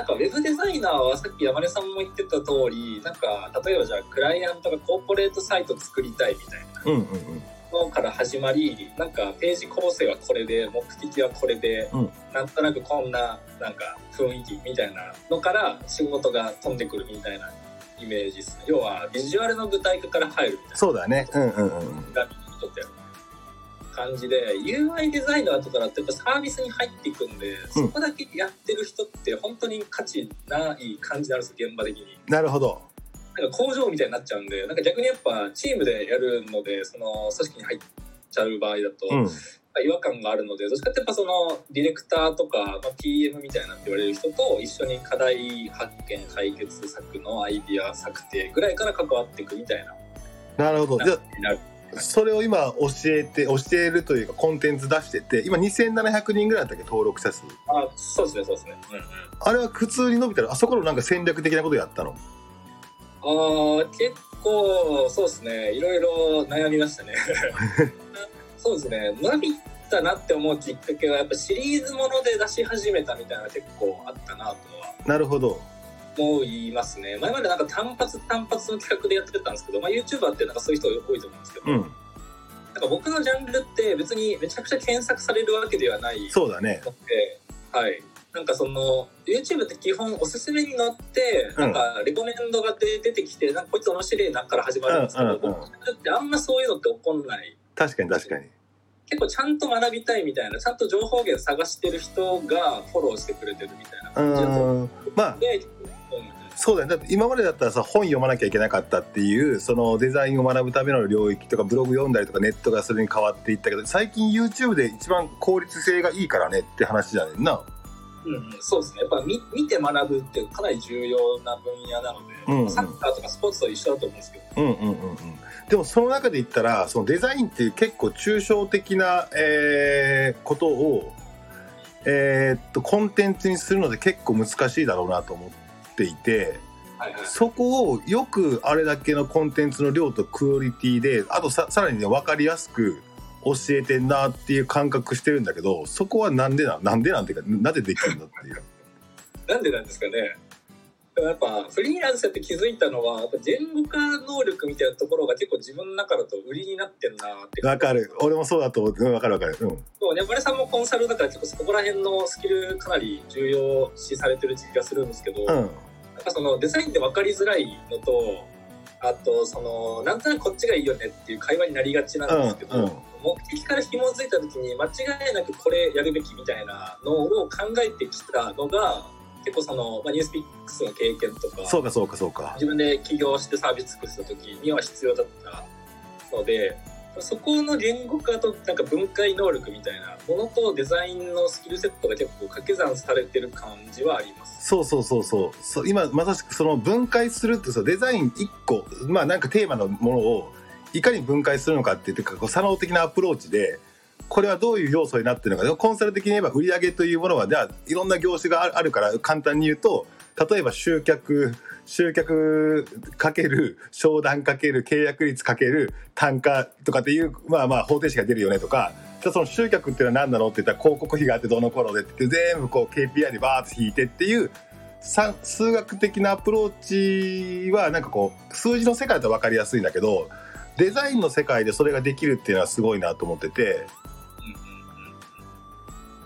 なんかウェブデザイナーはさっき山根さんも言ってた通り、なんか例えばじゃあクライアントがコーポレートサイト作りたいみたいな。うんうんうん。のから始まりなんかページ構成はこれで目的はこれで、うん。なんとなくこんななんか雰囲気みたいなのから仕事が飛んでくるみたいなイメージですね。要はビジュアルの具体化から入るみたいな。そうだね。うんうんうん感じで UI デザイナーとかだとやっぱサービスに入っていくんで、そこだけやってる人って本当に価値ない感じになるんですよ現場的に。なるほど。なんか工場みたいになっちゃうんでなんか逆にやっぱチームでやるのでその組織に入っちゃう場合だと、うん。違和感があるのでどっちかってやっぱそのディレクターとか、まあ、PM みたいなって言われる人と一緒に課題発見解決策のアイディア策定ぐらいから関わっていくみたいな。なるほど。じゃそれを今教えて教えるというかコンテンツ出してて今2700人ぐらいだったっけ登録者数。あそうですねそうですね、うんうん、あれは普通に伸びたらあそこのなんか戦略的なことやったの？あー結構そうですね。いろいろ悩みましたね。そうですね。伸びたなって思うきっかけはやっぱシリーズもので出し始めたみたいな結構あったなとは。なるほど思いますね。前までなんか単発単発の企画でやってたんですけど、まあ、YouTuber ってなんかそういう人多いと思うんですけど、うん。なんか僕のジャンルって別にめちゃくちゃ検索されるわけではない。のそうだね。で、はい。なんかその YouTube って基本おすすめに載ってうん。なんかレコメンドが出出てきてなんかこいつ面白いなから始まるんですけど、僕ってあんまそういうのって起こんない。確かに確かに。結構ちゃんと学びたいみたいなちゃんと情報源探してる人がフォローしてくれてるみたいなう感じだと思ーんまあそうだねだって今までだったらさ本読まなきゃいけなかったっていうそのデザインを学ぶための領域とかブログ読んだりとかネットがそれに変わっていったけど最近 YouTube で一番効率性がいいからねって話じゃねんな。うんうん、そうですね。やっぱ見見て学ぶってかなり重要な分野なので、うんうん。サッカーとかスポーツと一緒だと思うんですけど。うんうんうんうん。でもその中で言ったらそのデザインっていう結構抽象的な、えーことを、えーっとコンテンツにするので結構難しいだろうなと思っていてはいはい。そこをよくあれだけのコンテンツの量とクオリティであとささらにね分かりやすく教えてんなっていう感覚してるんだけどそこはなんでななんでなんていうかなぜできるのっていう。なんでなんですかね。やっぱフリーランスって気づいたのはやっぱ言語化能力みたいなところが結構自分の中だと売りになってんなってわかる。俺もそうだと思っわかるわかる。うん。そうねバさんもコンサルだから結構そこら辺のスキルかなり重要視されてる気がするんですけど、うそのデザインって分かりづらいのとあとそのなんとなくこっちがいいよねっていう会話になりがちなんですけど、うんうん。目的から紐づいた時に間違いなくこれやるべきみたいなのを考えてきたのが結構その、まあ、ニュースピックスの経験とかそうかそうかそうか。自分で起業してサービス作ってた時には必要だったのでそこの言語化となんか分解能力みたいなものとデザインのスキルセットが結構掛け算されてる感じはあります。そうそうそうそうそ今まさしくその分解するってそデザイン1個まあなんかテーマのものをいかに分解するのかっていうかこう作能的なアプローチでこれはどういう要素になってるのかコンサル的に言えば売り上げというものはじゃあいろんな業種があるから簡単に言うと例えば集客集客かける商談かける契約率かける単価とかっていうまあまあ方程式が出るよねとかじゃあその集客っていうのは何なのって言ったら広告費があってどのこうのでって全部こう KPI でバーッと引いてっていう数学的なアプローチはなんかこう数字の世界だと分かりやすいんだけどデザインの世界でそれができるっていうのはすごいなと思ってて。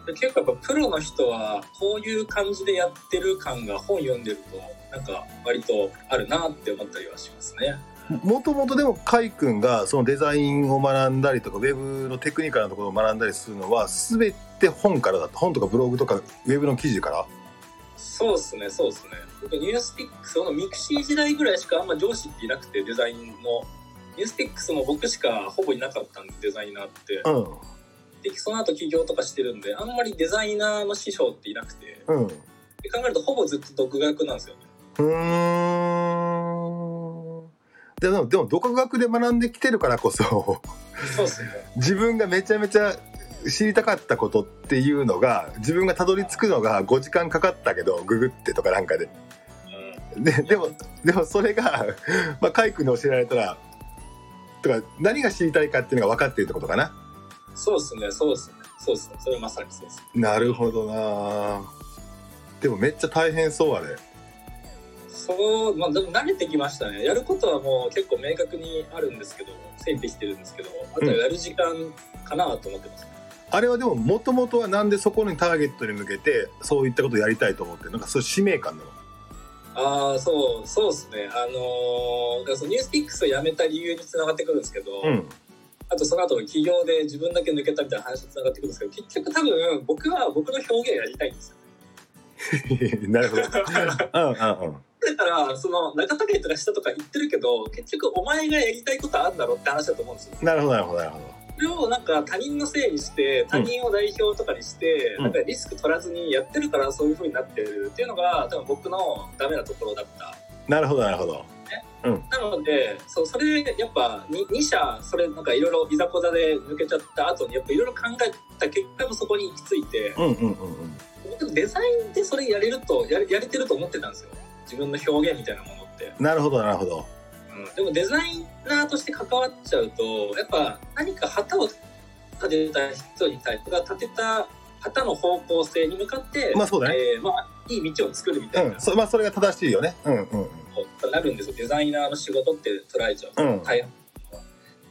結構やっぱプロの人はこういう感じでやってる感が本読んでるとなんか割とあるなって思ったりはしますね。もともとでもカイ君がそのデザインを学んだりとかウェブのテクニカルなところを学んだりするのは全て本からだった本とかブログとかウェブの記事から。そうですねそうですね。僕 NewsPicks の mixi 時代ぐらいしかあんま上司っていなくてデザインの NewsPicks も僕しかほぼいなかったんでデザイナーって。うん。でその後起業とかしてるんであんまりデザイナーの師匠っていなくて。うん。うで考えるとほぼずっと独学なんですよねーん。でもでも独学で学んできてるからこそそうですね。自分がめちゃめちゃ知りたかったことっていうのが自分がたどり着くのが5時間かかったけどググってとかなんかで。ででもでもそれが、まあ、カイ君に教えられたらとか何が知りたいかっていうのが分かってるってことかな。うんそうですねそうですね。そうですね。それまさにそうですなるほどな。でもめっちゃ大変そうあれそうまあでも慣れてきましたね。やることはもう結構明確にあるんですけど整備してるんですけどあとはやる時間かなと思ってます、あれはでももともとはなんでそこにターゲットに向けてそういったことをやりたいと思ってる？なんかそういう使命感なの？ああそうそうですね。あのーそのニュースピックスを辞めた理由につながってくるんですけど、うん。あとその後の起業で自分だけ抜けたみたいな話とつながってくるんですけど結局多分僕は僕の表現やりたいんですよ なるほど。うんうんうん。だからその中田家とか下とか言ってるけど結局お前がやりたいことあるんだろうって話だと思うんですよなるほどなるほどなるほそれをなんか他人のせいにして他人を代表とかにして、うんなんかリスク取らずにやってるからそういう風になってるっていうのが多分僕のダメなところだったど。なるほどなるほど。なのでそうそれやっぱ 2, 2社それなんかいろいろいざこざで抜けちゃった後にやっぱいろいろ考えた結果もそこに行き着いてうんうんうんうん。僕デザインでそれやれるとやれやれてると思ってたんですよ自分の表現みたいなものって、なるほどなるほど。うん、でもデザイナーとして関わっちゃうとやっぱ何か旗を立てた人に対してが立てた旗の方向性に向かって、まあそうだね。えーまあ、いい道を作るみたいな、うん。そまあそれが正しいよね。うんうんなるんですよデザイナーの仕事って捉えちゃうと、うん大変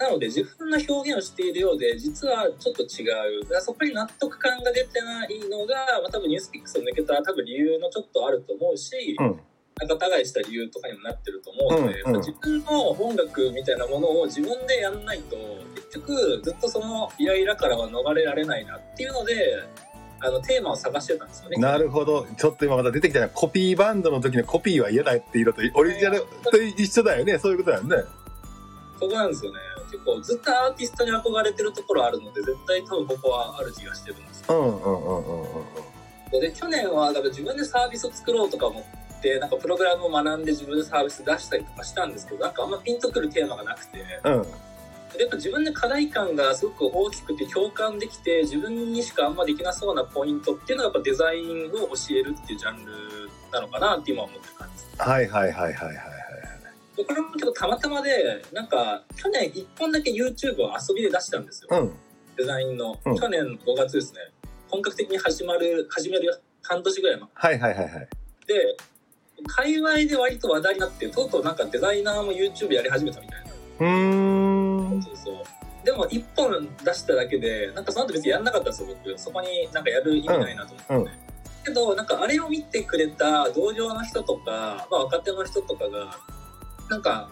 なので自分の表現をしているようで実はちょっと違うそこに納得感が出てないのが、まあ、多分ニュースピックスを抜けた多分理由のちょっとあると思うし、うん。仲違いした理由とかにもなってると思うので、うんうん自分の音楽みたいなものを自分でやんないと結局ずっとそのイライラからは逃れられないなっていうのであのテーマを探してたんですよね。なるほど。ちょっと今また出てきたのはコピーバンドの時のコピーは嫌だっていうのとオリジナルと一緒だよね。そういうことだよね。そこなんですよね結構ずっとアーティストに憧れてるところあるので絶対多分ここはある気がしてるんですようんうんうんうんうんうん。で去年はだから自分でサービスを作ろうとか思ってなんかプログラムを学んで自分でサービス出したりとかしたんですけどなんかあんまピンとくるテーマがなくてうん。やっぱ自分で課題感がすごく大きくて共感できて自分にしかあんまできなそうなポイントっていうのがやっぱデザインを教えるっていうジャンルなのかなって今思ってる感じですはいはいはいはいはいはい。でこれも結構たまたまでなんか去年1本だけ YouTube を遊びで出したんですよ。うん。デザインの、うん。去年5月ですね。本格的に始まる始める半年ぐらい前はいはいはいはい。で界隈で割と話題になってとうとうなんかデザイナーも YouTube やり始めたみたいな。うーん。そうそうでも1本出しただけでなんかその後別にやんなかったんですよ僕。そこになんかやる意味ないなと思って、うん。うん。けどなんかあれを見てくれた同僚の人とか、まあ、若手の人とかがなんか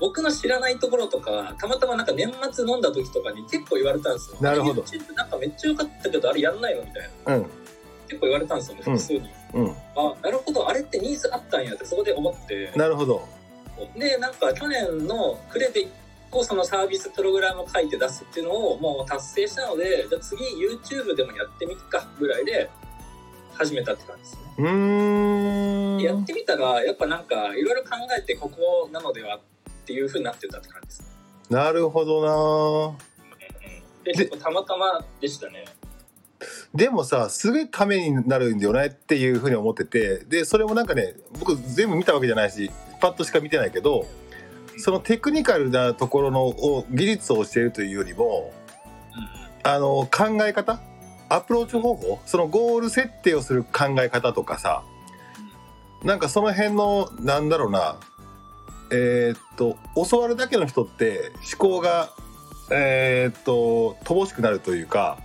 僕の知らないところとかたまたまなんか年末飲んだ時とかに結構言われたんですよなるほどなんかめっちゃ良かったけどあれやんないのみたいなうん。結構言われたんですよねうん普通に、うん。あなるほどあれってニーズあったんやってそこで思ってなるほど。でなんか去年のクレで個そのサービスプログラムを書いて出すっていうのをもう達成したのでじゃあ次 YouTube でもやってみっかぐらいで始めたって感じですね。うーん。やってみたらやっぱなんかいろいろ考えてここなのではっていう風になってたって感じです。なるほどなで結構たまたまでしたね。でもさすげえためになるんだよねっていうふうに思っててでそれもなんかね僕全部見たわけじゃないしパッとしか見てないけどそのテクニカルなところのを技術を教えるというよりもあの考え方アプローチ方法そのゴール設定をする考え方とかさなんかその辺のなんだろうなえーっと教わるだけの人って思考がえーっと乏しくなるというか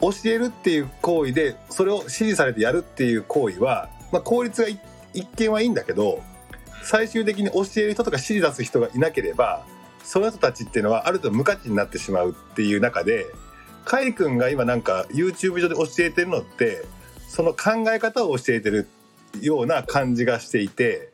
教えるっていう行為でそれを指示されてやるっていう行為は、まあ、効率がい一見はいいんだけど最終的に教える人とか指示出す人がいなければその人たちっていうのはある程度無価値になってしまうっていう中でカイ君が今なんか YouTube 上で教えてるのってその考え方を教えてるような感じがしていて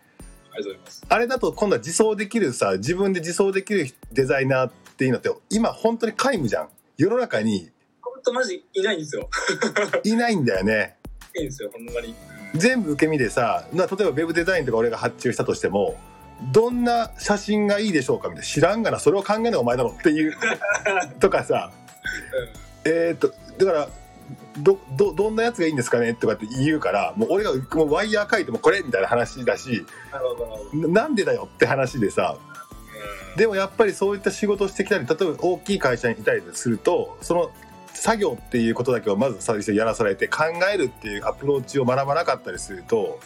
ありがとうございます。あれだと今度は自走できるさ自分で自走できるデザイナーっていうのって今本当に皆無じゃん世の中に本当マジいないんですよ。いないんだよねいいんですよほんまに。全部受け身でさな例えばウェブデザインとか俺が発注したとしてもどんな写真がいいでしょうかみたいな知らんがなそれを考えるのがお前だろっていう とかさえーっとだからどどどんなやつがいいんですかねとかって言うからもう俺がもうワイヤー書いてもこれみたいな話だしなんでだよって話でさうん。でもやっぱりそういった仕事をしてきたり例えば大きい会社にいたりするとその作業っていうことだけをまず最初にやらされて考えるっていうアプローチを学ばなかったりすると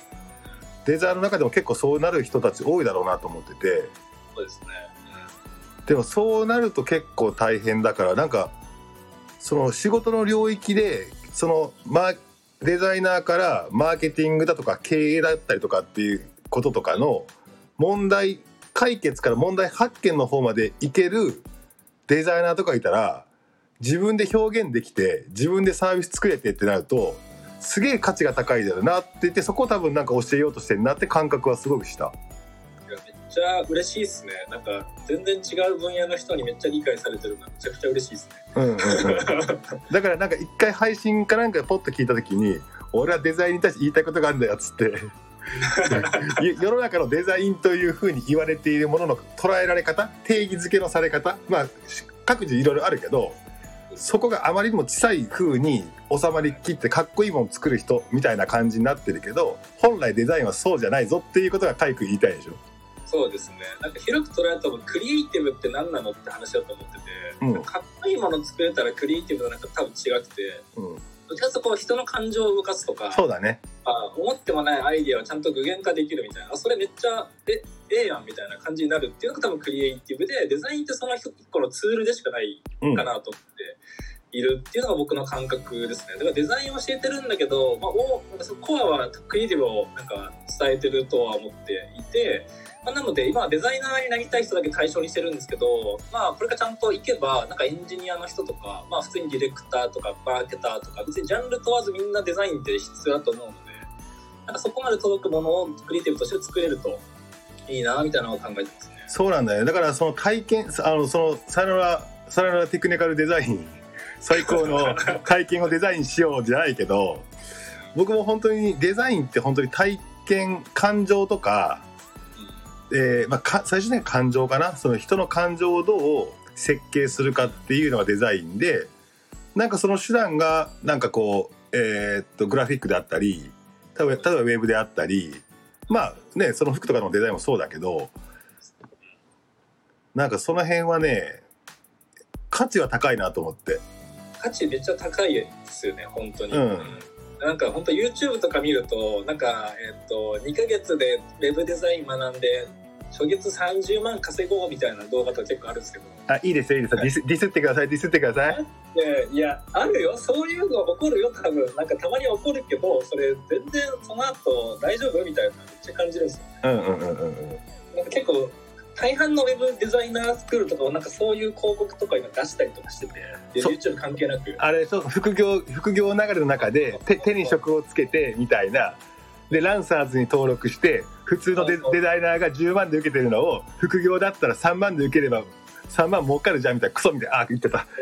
デザインの中でも結構そうなる人たち多いだろうなと思ってて。そうですね。でもそうなると結構大変だからなんかその仕事の領域でそのマデザイナーからマーケティングだとか経営だったりとかっていうこととかの問題解決から問題発見の方までいけるデザイナーとかいたら自分で表現できて自分でサービス作れてってなるとすげえ価値が高いだろうなって言ってそこを多分なんか教えようとしてるなって感覚はすごくした。ちゃ嬉しいっすね。なんか全然違う分野の人にめっちゃ理解されてるのがめちゃくちゃ嬉しいっすね。うんうんうん、だからなんか一回配信かなんかポッと聞いた時に俺はデザインに対して言いたいことがあるんだよっつって。世の中のデザインというふうに言われているものの捉えられ方定義づけのされ方まあ各自いろいろあるけどそこがあまりにも小さい風に収まりきってかっこいいものを作る人みたいな感じになってるけど本来デザインはそうじゃないぞっていうことがカイ君言いたいでしょそうですね。なんか広く捉えたらクリエイティブって何なのって話だと思ってて、うん。かっこいいもの作れたらクリエイティブはなんか多分違くてうん、どっちかというとこう人の感情を動かすとかそうだね。あ思ってもないアイディアをちゃんと具現化できるみたいなあそれめっちゃえええやんみたいな感じになるっていうのが多分クリエイティブでデザインってその一個のツールでしかないうんかなと思っているっていうのが僕の感覚ですね。だからデザインを教えてるんだけど、まあ、おなんかそのコアはクリエイティブをなんか伝えてるとは思っていて、まあ、なので今はデザイナーになりたい人だけ対象にしてるんですけど、まあ、これからちゃんといけばなんかエンジニアの人とか、まあ、普通にディレクターとかマーケターとか別にジャンル問わずみんなデザインって必要だと思うのでなんかそこまで届くものをクリエイティブとして作れるといいなみたいなのを考えてますね。そうなんだよだからその体験あのそのさよならさよならテクニカルデザイン最高の 体験をデザインしようじゃないけど僕も本当にデザインって本当に体験感情とかえーまあ、か最終的には感情かな。その人の感情をどう設計するかっていうのがデザインでなんかその手段がなんかこう、えーっとグラフィックであったり例えば例えばウェブであったりまあねその服とかのデザインもそうだけどなんかその辺はね価値は高いなと思って。価値めっちゃ高いですよね本当に、うんなんか本当 YouTube とか見るとなんかえっと2ヶ月でウェブデザイン学んで初月30万稼ごうみたいな動画とか結構あるんですけど。あいいですよいいです。よディスディスってくださいディスってください。でいやあるよ。そういうの起こるよ多分。なんかたまに起こるけどそれ全然その後大丈夫みたいなめっちゃ感じるんですようんうんうんうんうん。なんか結構大半のウェブデザイナースクールとかはなんかそういう広告とか今出したりとかしてて YouTube 関係なく。あれそう副業副業流れの中で手手に職をつけてみたいな。でランサーズに登録して普通のデデザイナーが10万で受けてるのを副業だったら3万で受ければ3万儲かるじゃんみたいなクソみたいなあ言ってた。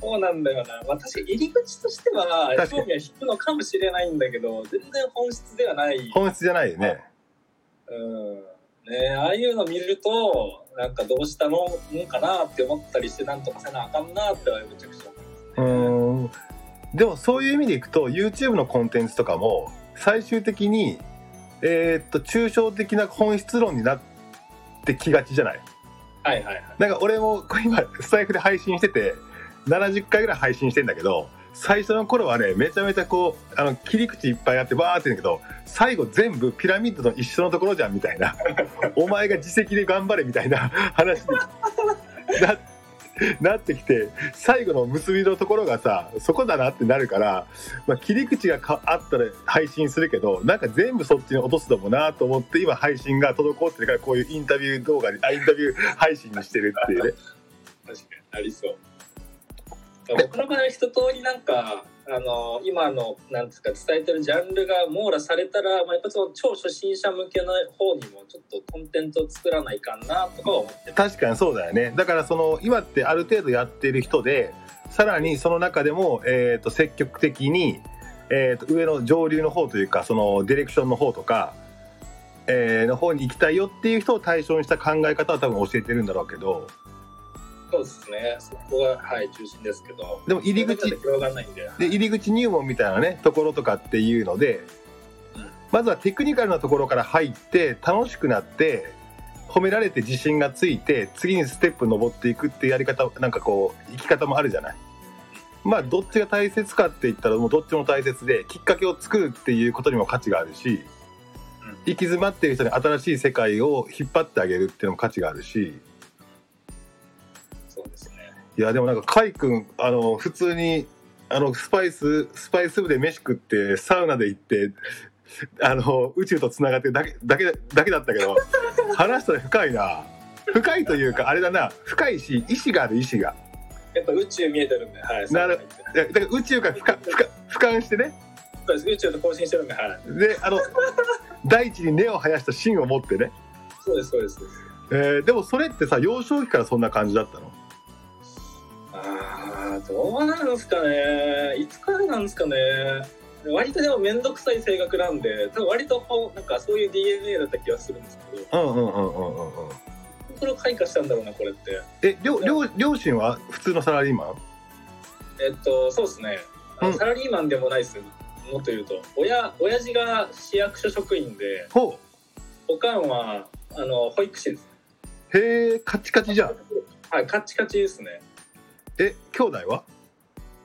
そうなんだよな。私入り口としては興味は引くのかもしれないんだけど全然本質ではない、本質じゃないよね。うんね、ああいうの見るとなんかどうしたのもんかなって思ったりしてなんとかせなあかんなってめちゃくちゃうーん。でもそういう意味でいくと YouTube のコンテンツとかも最終的にえーっと抽象的な本質論になってきがちじゃない？はいはいはい。なんか俺も今スタイフで配信してて70回ぐらい配信してんだけど最初の頃はねめちゃめちゃこうあの切り口いっぱいあってバーって言うんだけど最後全部ピラミッドと一緒のところじゃんみたいな お前が自責で頑張れみたいな話に ななってきて最後の結びのところがさそこだなってなるから、まあ、切り口がかあったら配信するけどなんか全部そっちに落とすのもなと思って今配信が滞ってるからこういうインタビュー動画にあインタビュー配信にしてるっていうね。確かにありそう僕の場合は一通りなんかあの今のなんですか伝えてるジャンルが網羅されたら、まあ、やっぱその超初心者向けの方にもちょっとコンテンツを作らないかなとか思って確かにそうだよね。だからその今ってある程度やってる人でさらにその中でも、えー、と積極的に、えー、と上の上流の方というかそのディレクションの方とか、えーの方に行きたいよっていう人を対象にした考え方は多分教えてるんだろうけどそうですね。そこがはい中心ですけど。でも入り口で広がらないんでで入り口入門みたいなねところとかっていうのでうん。まずはテクニカルなところから入って楽しくなって褒められて自信がついて次にステップ登っていくっていうやり方なんかこう生き方もあるじゃない。まあどっちが大切かって言ったらもうどっちも大切できっかけを作るっていうことにも価値があるし行き詰まっている人に新しい世界を引っ張ってあげるっていうのも価値があるしいやでもなんかカイ君あの普通にあのスパイススパイス部で飯食ってサウナで行ってあの宇宙とつながってるだけだけだけだったけど話したら深いな深いというかあれだな深いし意志がある意志がやっぱ宇宙見えてるんで、はい。なるだから宇宙が俯瞰俯瞰俯瞰してねそうです。宇宙と交信してるんで、はい。であの大地に根を生やした芯を持ってね、そうです、そうです。えーでもそれってさ幼少期からそんな感じだったの？どうなんですかね。いつからなんですかね。割とでも面倒くさい性格なんで、多分割とこうなんかそういう DNA だった気がするんですけど、うんうんうんうんうんうんそれを開花したんだろうな、これって。え両両両親は普通のサラリーマン？えっと、そうですね。サラリーマンでもないです。もっと言うと、親、親父が市役所職員で、ほおかんは、あの、保育士です。うへえカチカチじゃんはい、カッチカチですね。え兄弟は？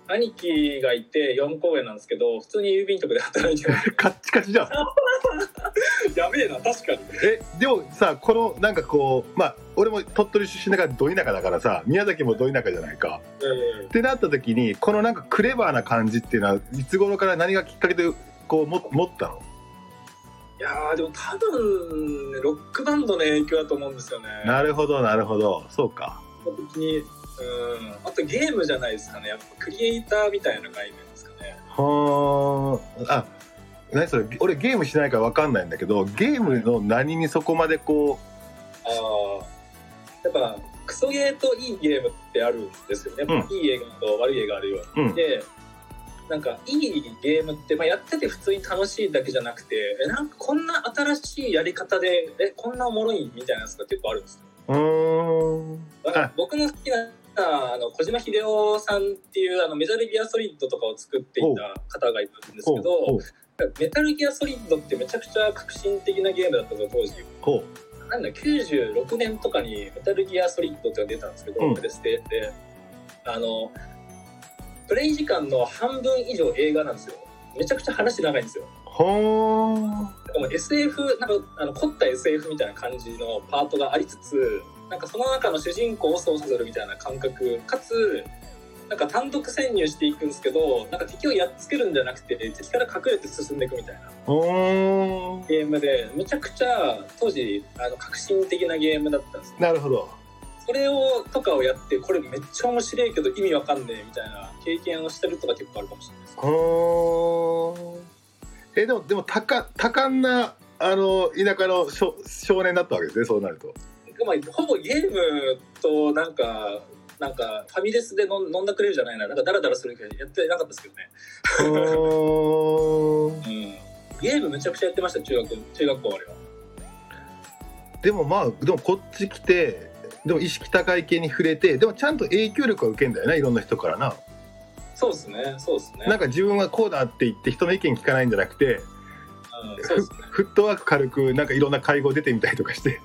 兄貴がいて4公演なんですけど、普通に郵便局で働いてます。カッチカチじゃん。やべえな、確かに。えでもさこのなんかこうまあ俺も鳥取出身だからど田舎だからさ宮崎もど田舎じゃないか。うん。ってなった時にこのなんかクレバーな感じっていうのはいつ頃から何がきっかけでこうも持ったの？いやーでも多分ねロックバンドの影響だと思うんですよね。なるほどなるほど。そうか。的にうん。あとゲームじゃないですかね。やっぱクリエイターみたいな概念ですかね。はああ何それ？俺ゲームしないから分かんないんだけどゲームの何にそこまでこああやっぱクソゲーといいゲームってあるんですよね。やっぱいい映画と悪い映画あるように。ううん。でなんかいいゲームって、まあ、やってて普通に楽しいだけじゃなくてえなんかこんな新しいやり方でえこんなおもろいみたいなやつが結構あるんですよ。僕の好きなあの小島秀夫さんっていうあのメタルギアソリッドとかを作っていた方がいるんですけどうメタルギアソリッドってめちゃくちゃ革新的なゲームだったんですよ当時。ほなんだ96年とかにメタルギアソリッドってのが出たんですけど、うん。プレステであのプレイ時間の半分以上映画なんですよ。めちゃくちゃ話長いんですよ。うほーなんかもう SF なんかあの凝った SF みたいな感じのパートがありつつなんかその中の主人公を操作するみたいな感覚かつなんか単独潜入していくんですけどなんか敵をやっつけるんじゃなくて敵から隠れて進んでいくみたいなゲームでめちゃくちゃ当時あの革新的なゲームだったんですよ。なるほど。それをとかをやってこれめっちゃ面白いけど意味わかんねえみたいな経験をしてるとか結構あるかもしれないです。ほー。えでもでも多感多感なあの田舎の少少年だったわけですねそうなるとまあ、ほぼゲームとなんかなんかファミレスで飲んだくれるじゃないな。なんかダラダラするけどやってなかったですけどね、うん、ゲームめちゃくちゃやってました中学中学校までは。でもまあでもこっち来てでも意識高い系に触れてでもちゃんと影響力は受けんだよねいろんな人からな。そうですねそうですね。なんか自分はこうだって言って人の意見聞かないんじゃなくてうん、そうですね。フットワーク軽くなんかいろんな会合出てみたりとかして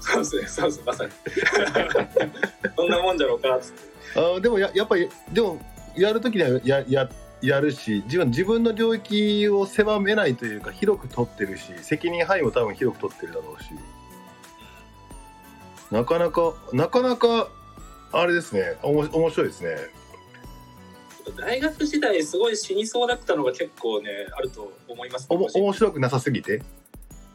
そうですね。そうですまさに。そんなもんじゃろうか。っつってあーでもややっぱりでもやる時にはやややるし自分自分の領域を狭めないというか広く取ってるし責任範囲も多分広く取ってるだろうし。なかなかなかなかあれですね。おも面白いですね。大学時代すごい死にそうだったのが結構ねあると思います、おも面白くなさすぎて？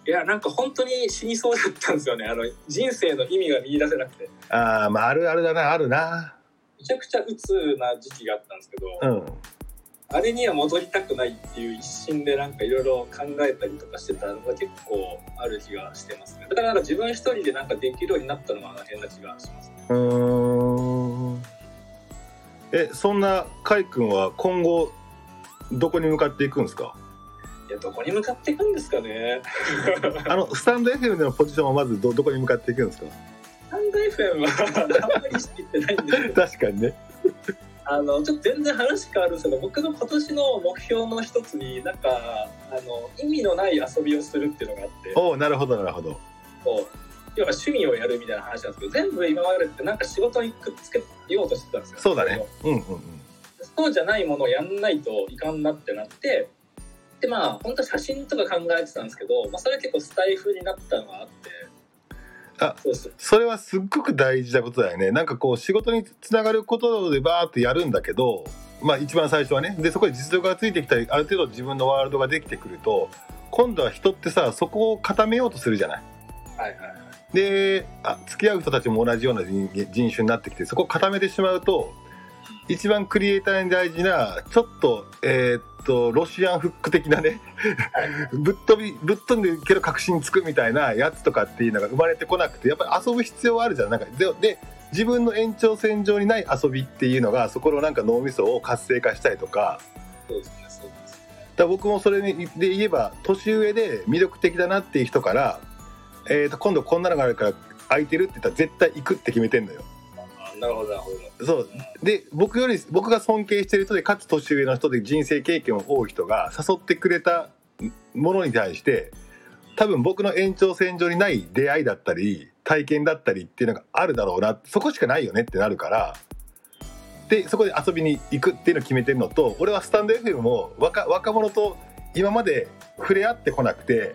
いやなんか本当に死にそうだったんですよね。あの人生の意味が見出せなくて。ああまああるあるだなあるな。めちゃくちゃ鬱な時期があったんですけど、うん。あれには戻りたくないっていう一心でなんかいろいろ考えたりとかしてたのが結構ある気がしてますね。だからなんか自分一人でなんかできるようになったのはあの変な気がしますね。うーん。えそんなカイ君は今後どこに向かっていくんですか？いやどこに向かっていくんですかね。あのスタンド FM でのポジションはまずどどこに向かっていくんですか？サンド FM は あんまり意識してないんですけど 確かにね。あのちょっと全然話変わるんですけど僕の今年の目標の一つになんかあの意味のない遊びをするっていうのがあって。おおなるほどなるほど。こう。要は趣味をやるみたいな話なんですけど全部今までってなんか仕事にくっつけようとしてたんですよ。そうだね。うんうんうん。そうじゃないものをやんないといかんなってなってでまあ本当は写真とか考えてたんですけど、まあ、それは結構スタイフになったのがあって。あそうそれはすっごく大事なことだよね。なんかこう仕事につながることでバーってやるんだけどまあ一番最初はね。でそこで実力がついてきたりある程度自分のワールドができてくると今度は人ってさそこを固めようとするじゃない。はいはいはい。であ付き合う人たちも同じような人人種になってきてそこを固めてしまうと一番クリエイターに大事なちょっとえーっとロシアンフック的なねぶっ飛びぶっ飛んでるけど確信つくみたいなやつとかっていうのが生まれてこなくてやっぱり遊ぶ必要はあるじゃん。なんかでで自分の延長線上にない遊びっていうのがそこのなんか脳みそを活性化したりとか。そうですねそうですね。だ僕もそれにで言えば年上で魅力的だなっていう人から、えー、と今度こんなのがあるから空いてるって言ったら絶対行くって決めてんのよ。なるほどなるほど。そうで僕より僕が尊敬してる人でかつ年上の人で人生経験も多い人が誘ってくれたものに対して多分僕の延長線上にない出会いだったり体験だったりっていうのがあるだろうなそこしかないよねってなるから。でそこで遊びに行くっていうのを決めてるのと俺はスタンド FM も若若者と今まで触れ合ってこなくて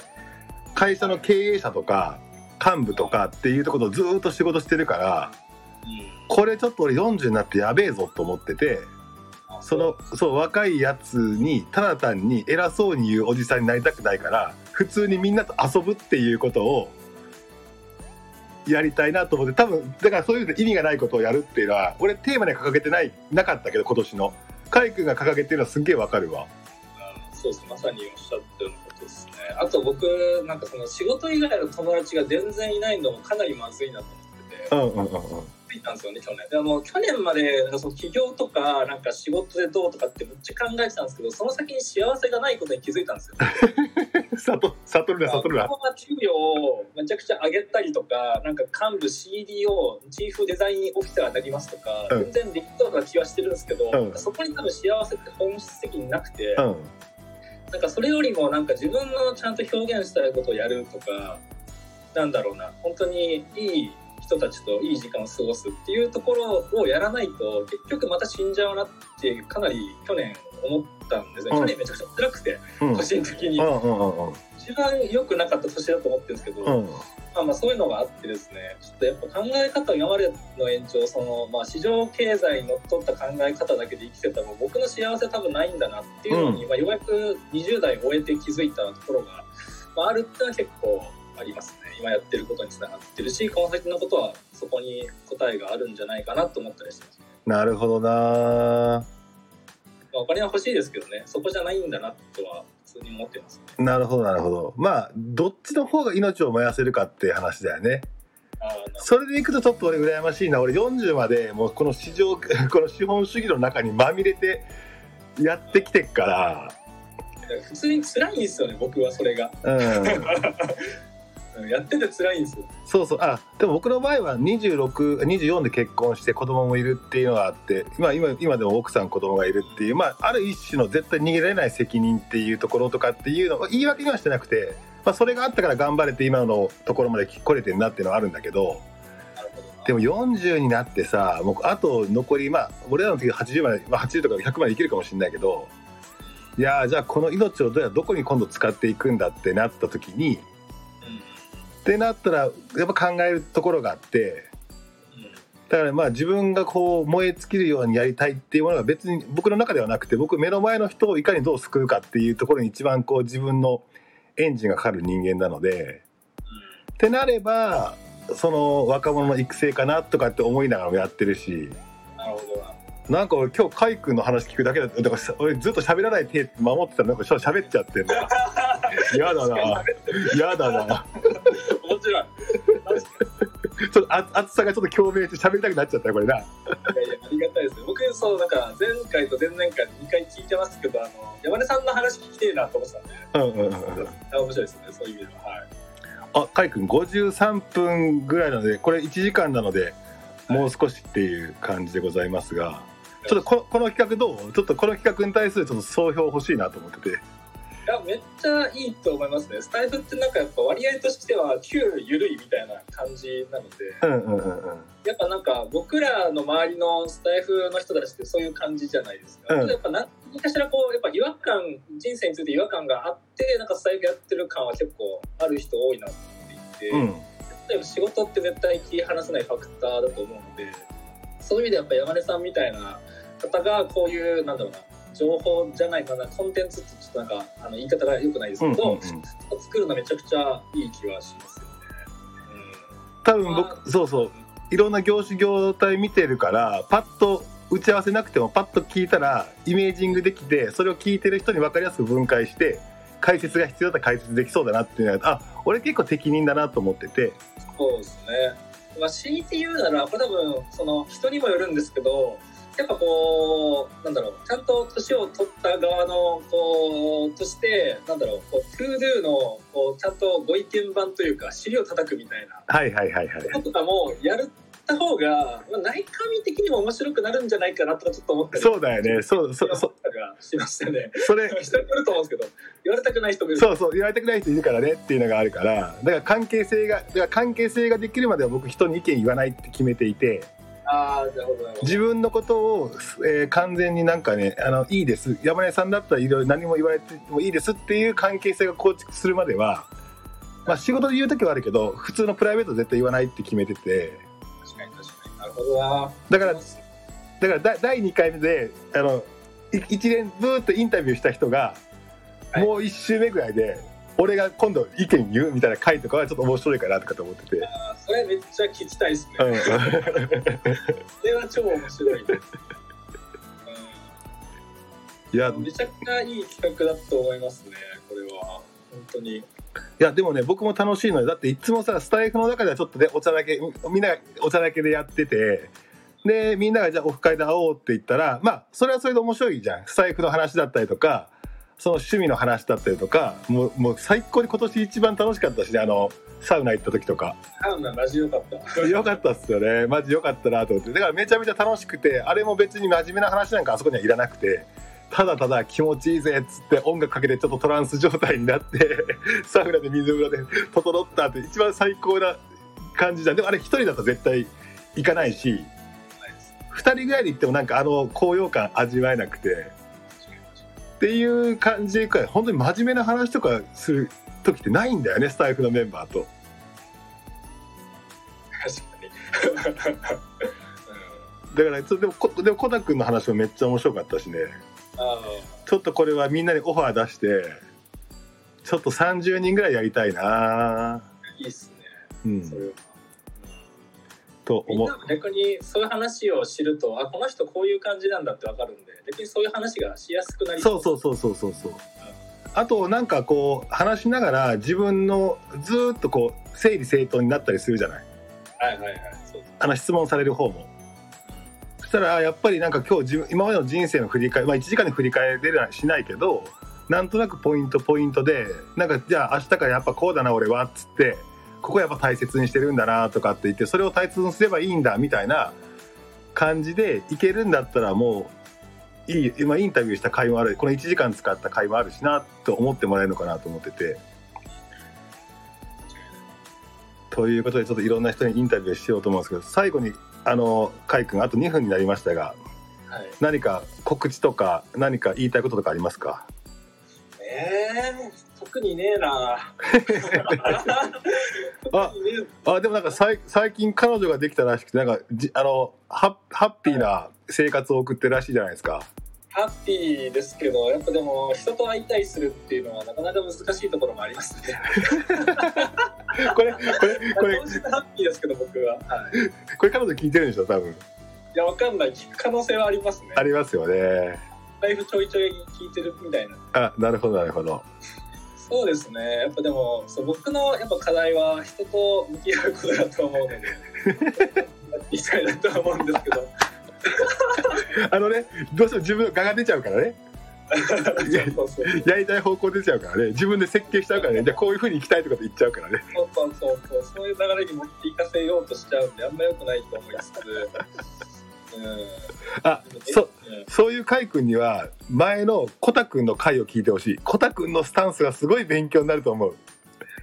会社の経営者とか幹部とかっていうところとずっと仕事してるからこれちょっと俺40になってやべえぞと思っててあそのそう若いやつにただ単に偉そうに言うおじさんになりたくないから普通にみんなと遊ぶっていうことをやりたいなと思って多分だからそういう意味がないことをやるっていうのは俺テーマには掲げてないなかったけど今年の。カイ君が掲げてるのはすっげえわかるわ。うんそうですまさにおっしゃったようなことですね。あと僕なんかその仕事以外の友達が全然いないのもかなりまずいなと思ってて。うんうんうんうんついたんですよね去年。でも去年までその起業とかなんか仕事でどうとかってめっちゃ考えてたんですけどその先に幸せがないことに気づいたんですよ。悟るな悟るな。給料をめちゃくちゃ上げたりとかなんか幹部 CDO チーフデザインオフィサーになりますとか、うん。全然できそうな気はしてるんですけど、ん。なんかそこに多分幸せって本質的になくて、うん。なんかそれよりもなんか自分のちゃんと表現したいことをやるとかなんだろうな本当にいい人たちといい時間を過ごすっていうところをやらないと結局また死んじゃうなってかなり去年思ったんですね、うん。去年めちゃくちゃ辛くてうん。個人的に、一番良くなかった年だと思ってるんですけど、うん。まあ、まあそういうのがあってですねちょっとやっぱ考え方今までの延長その、まあ、市場経済にのっとった考え方だけで生きてたら僕の幸せ多分ないんだなっていうのに、まあ、ようやく20代終えて気づいたところが、まあ、あるっていうのは結構あります。ね今やってることにつながってるしこの先のことはそこに答えがあるんじゃないかなと思ったりしてます、ねなるほどな。まあ、お金は欲しいですけどねそこじゃないんだなとは普通に思ってますね。なるほどなるほど。まあどっちの方が命を燃やせるかって話だよね。それでいくとちょっと俺羨ましいな。俺40までもうこの市場 この資本主義の中にまみれてやってきてっか普通に辛いんですよね僕はそれが、やってて辛いんですよ。そうそう。あでも僕の場合は2624で結婚して子供もいるっていうのがあって、まあ、今今でも奥さん子供がいるっていう、まあ、ある一種の絶対逃げられない責任っていうところとかっていうのを言い訳にはしてなくて、まあ、それがあったから頑張れて今のところまで来れてるなっていうのはあるんだけどでも40になってさもうあと残りまあ俺らの時80まで、まあ、80とか100までいけるかもしれないけどいやじゃあこの命をどうやどこに今度使っていくんだってなった時にってなったらやっぱ考えるところがあってだからまあ自分がこう燃え尽きるようにやりたいっていうものが別に僕の中ではなくて僕目の前の人をいかにどう救うかっていうところに一番こう自分のエンジンがかかる人間なのでってなればその若者の育成かなとかって思いながらもやってるしなるほどななんか俺今日カイ君の話聞くだけだだからさ俺ずっと喋らない手守ってたらなんかちょっと喋っちゃってんだやだな。やだな。面白い。ちょっとあ熱さがちょっと共鳴して喋りたくなっちゃったよこれな。にいやいやありがたいです僕そうなんか前回と前々回2回聞いてますけどあの山根さんの話聞きてえなと思ってたんで。うんうんうん面白いですね。そういう意味では。はい。あ、カイ君53分ぐらいなので、これ1時間なので、もう少しっていう感じでございますが、ちょっとここの企画どう？ちょっとこの企画に対するちょっと総評欲しいなと思ってて。いやめっちゃいいと思いますねスタイフってなんかやっぱ割合としては急緩いみたいな感じなのでうんうんうんうん。やっぱなんか僕らの周りのスタイフの人たちってそういう感じじゃないですか、うんやっぱ何かしらこうやっぱ違和感人生について違和感があってなんかスタイフやってる感は結構ある人多いなって言っていて、うん。例えば仕事って絶対切り離せないファクターだと思うのでそういう意味でやっぱ山根さんみたいな方がこういうなんだろうな情報じゃないかなコンテンツってちょっとなんかあの言い方が良くないですうんうんけど、作るのめちゃくちゃいい気はしますよね。多分僕そうそういろんな業種業態見てるからパッと打ち合わせなくてもパッと聞いたらイメージングできてそれを聞いてる人に分かりやすく分解して解説が必要だったら解説できそうだなっていうのはあ俺結構適任だなと思っててそうですね。まあ、強いて言うなら、これ多分、その人にもよるんですけど、やっぱこう、なんだろう、ちゃんと年を取った側の、こう、として、なんだろう、こう、 to do の、こう、ちゃんとご意見番というか、尻を叩くみたいなはいはいはいはいこととかもやった方が、まあ、内観的にも面白くなるんじゃないかなとかちょっと思ったりそうだよねそうそうそ思ったりはしましたね。それ人によると思うんですけど、言われたくない人もいる。そうそう言われたくない人いるからねっていうのがあるからだから関係性がだから関係性ができるまでは僕人に意見言わないって決めていてああ、なるほど。自分のことを、えー完全になんかねあのいいです山根さんだったらいろいろ何も言われてもいいですっていう関係性が構築するまでは、まあ、仕事で言う時はあるけど普通のプライベートは絶対言わないって決めてて確かに確かに。なるほどな。だからだからだ第2回目であのい一連ずーっとインタビューした人が、はいもう1周目ぐらいで俺が今度意見言うみたいな回とかはちょっと面白いかなとかと思ってて。あーそれめっちゃ聞きたいですね。うんそれは超面白い。いやうん、めちゃくちゃいい企画だと思いますね、これは。本当に。いやでもね僕も楽しいのよだっていつもさスタイフの中ではちょっとねお茶だけみんながお茶だけでやっててでみんながじゃあオフ会で会おうって言ったらまあそれはそれで面白いじゃんスタイフの話だったりとかその趣味の話だったりとかもうもう最高に今年一番楽しかったしねあのサウナ行った時とか。サウナマジ良かった。よかったっすよね。マジよかったなと思って。だからめちゃめちゃ楽しくてあれも別に真面目な話なんかあそこにはいらなくてただただ気持ちいいぜっつって音楽かけてちょっとトランス状態になって サウナで水風呂で整ったって一番最高な感じじゃん。でもあれ一人だと絶対行かないし二人ぐらいで行ってもなんかあの高揚感味わえなくてっていう感じでか本当に真面目な話とかする時ってないんだよねスタイフのメンバーと。確かに。だからでもこでもコタ君の話もめっちゃ面白かったしねあちょっとこれはみんなにオファー出してちょっと30人ぐらいやりたいなあ、いいっすうね。そんれは。と思う。逆にそういう話を知ると、あ、この人こういう感じなんだってわかるんで、逆にそういう話がしやすくなりそう。そうそうそうそうそうあとなんかこう話しながら自分のずーっとこう整理整頓になったりするじゃない。はいはいはい。そうあの質問される方も。そしたらあやっぱりなんか今日自分今までの人生の振り返りまあ1時間で振り返れはしないけどなんとなくポイントポイントでなんかじゃあ明日からやっぱこうだな俺はっつってここやっぱ大切にしてるんだなとかって言ってそれを大切にすればいいんだみたいな感じでいけるんだったらもういい今インタビューした回もあるこの1時間使った回もあるしなと思ってもらえるのかなと思ってて。ということでちょっといろんな人にインタビューしようと思うんですけど最後にあの海君あと2分になりましたがはい。何か告知とか何か言いたいこととかありますか？えー、特にねえな ああでもなんかさい最近彼女ができたらしくてなんかじあのハッハッピーな生活を送ってるらしいじゃないですか。ハッピーですけど、やっぱでも人と会いたりするっていうのはなかなか難しいところもありますね。これこれこれハッピーですけど僕は。はい。これ彼女聞いてるんでしょ多分いや、わかんない。聞く可能性はありますね。ありますよね。ライフちょいちょい聞いてるみたいな。あなるほどなるほど。そうですね。やっぱでも、そう僕のやっぱ課題は人と向き合うことだと思うので、やっていきたいなとは思うんですけど。あのねどうしても自分の我が出ちゃうからね やりたい方向出ちゃうからね自分で設計しちゃうからねじゃあこういうふうに行きたいとかって言っちゃうからね。そうそうそうそうそういう流れに持っていかせようとしちゃうんであんま良くないと思いつつ、うん、あそうんそういう海君には前のコタ君の回を聞いてほしい。コタ君のスタンスがすごい勉強になると思う。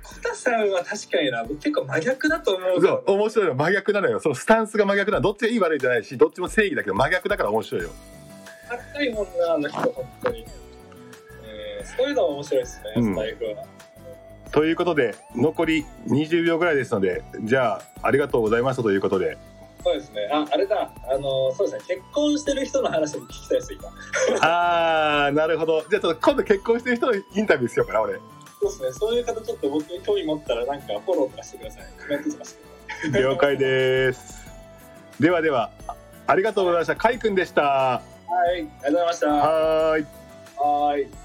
小田さんは確かにな。僕結構真逆だと思うそう面白いの。真逆なのよ。そのスタンスが真逆なの。どっちがいい悪いじゃないしどっちも正義だけど真逆だから面白いよ。高いもんなあの人本当に、えーそういうのも面白いですね、うん。スタイフは。ということで残り20秒ぐらいですのでじゃあありがとうございましたということでそうですね。ああれだ。あのそうですね。結婚してる人の話も聞きたいです今。あーなるほど。じゃあちょっと今度結婚してる人のインタビューしようかな俺。そうですね。そういう方ちょっと僕に興味持ったらなんかフォローとかしてください。コメントとかしてください。了解です。ではではありがとうございました。かいくんでした。はい、ありがとうございました。はーい。はーい。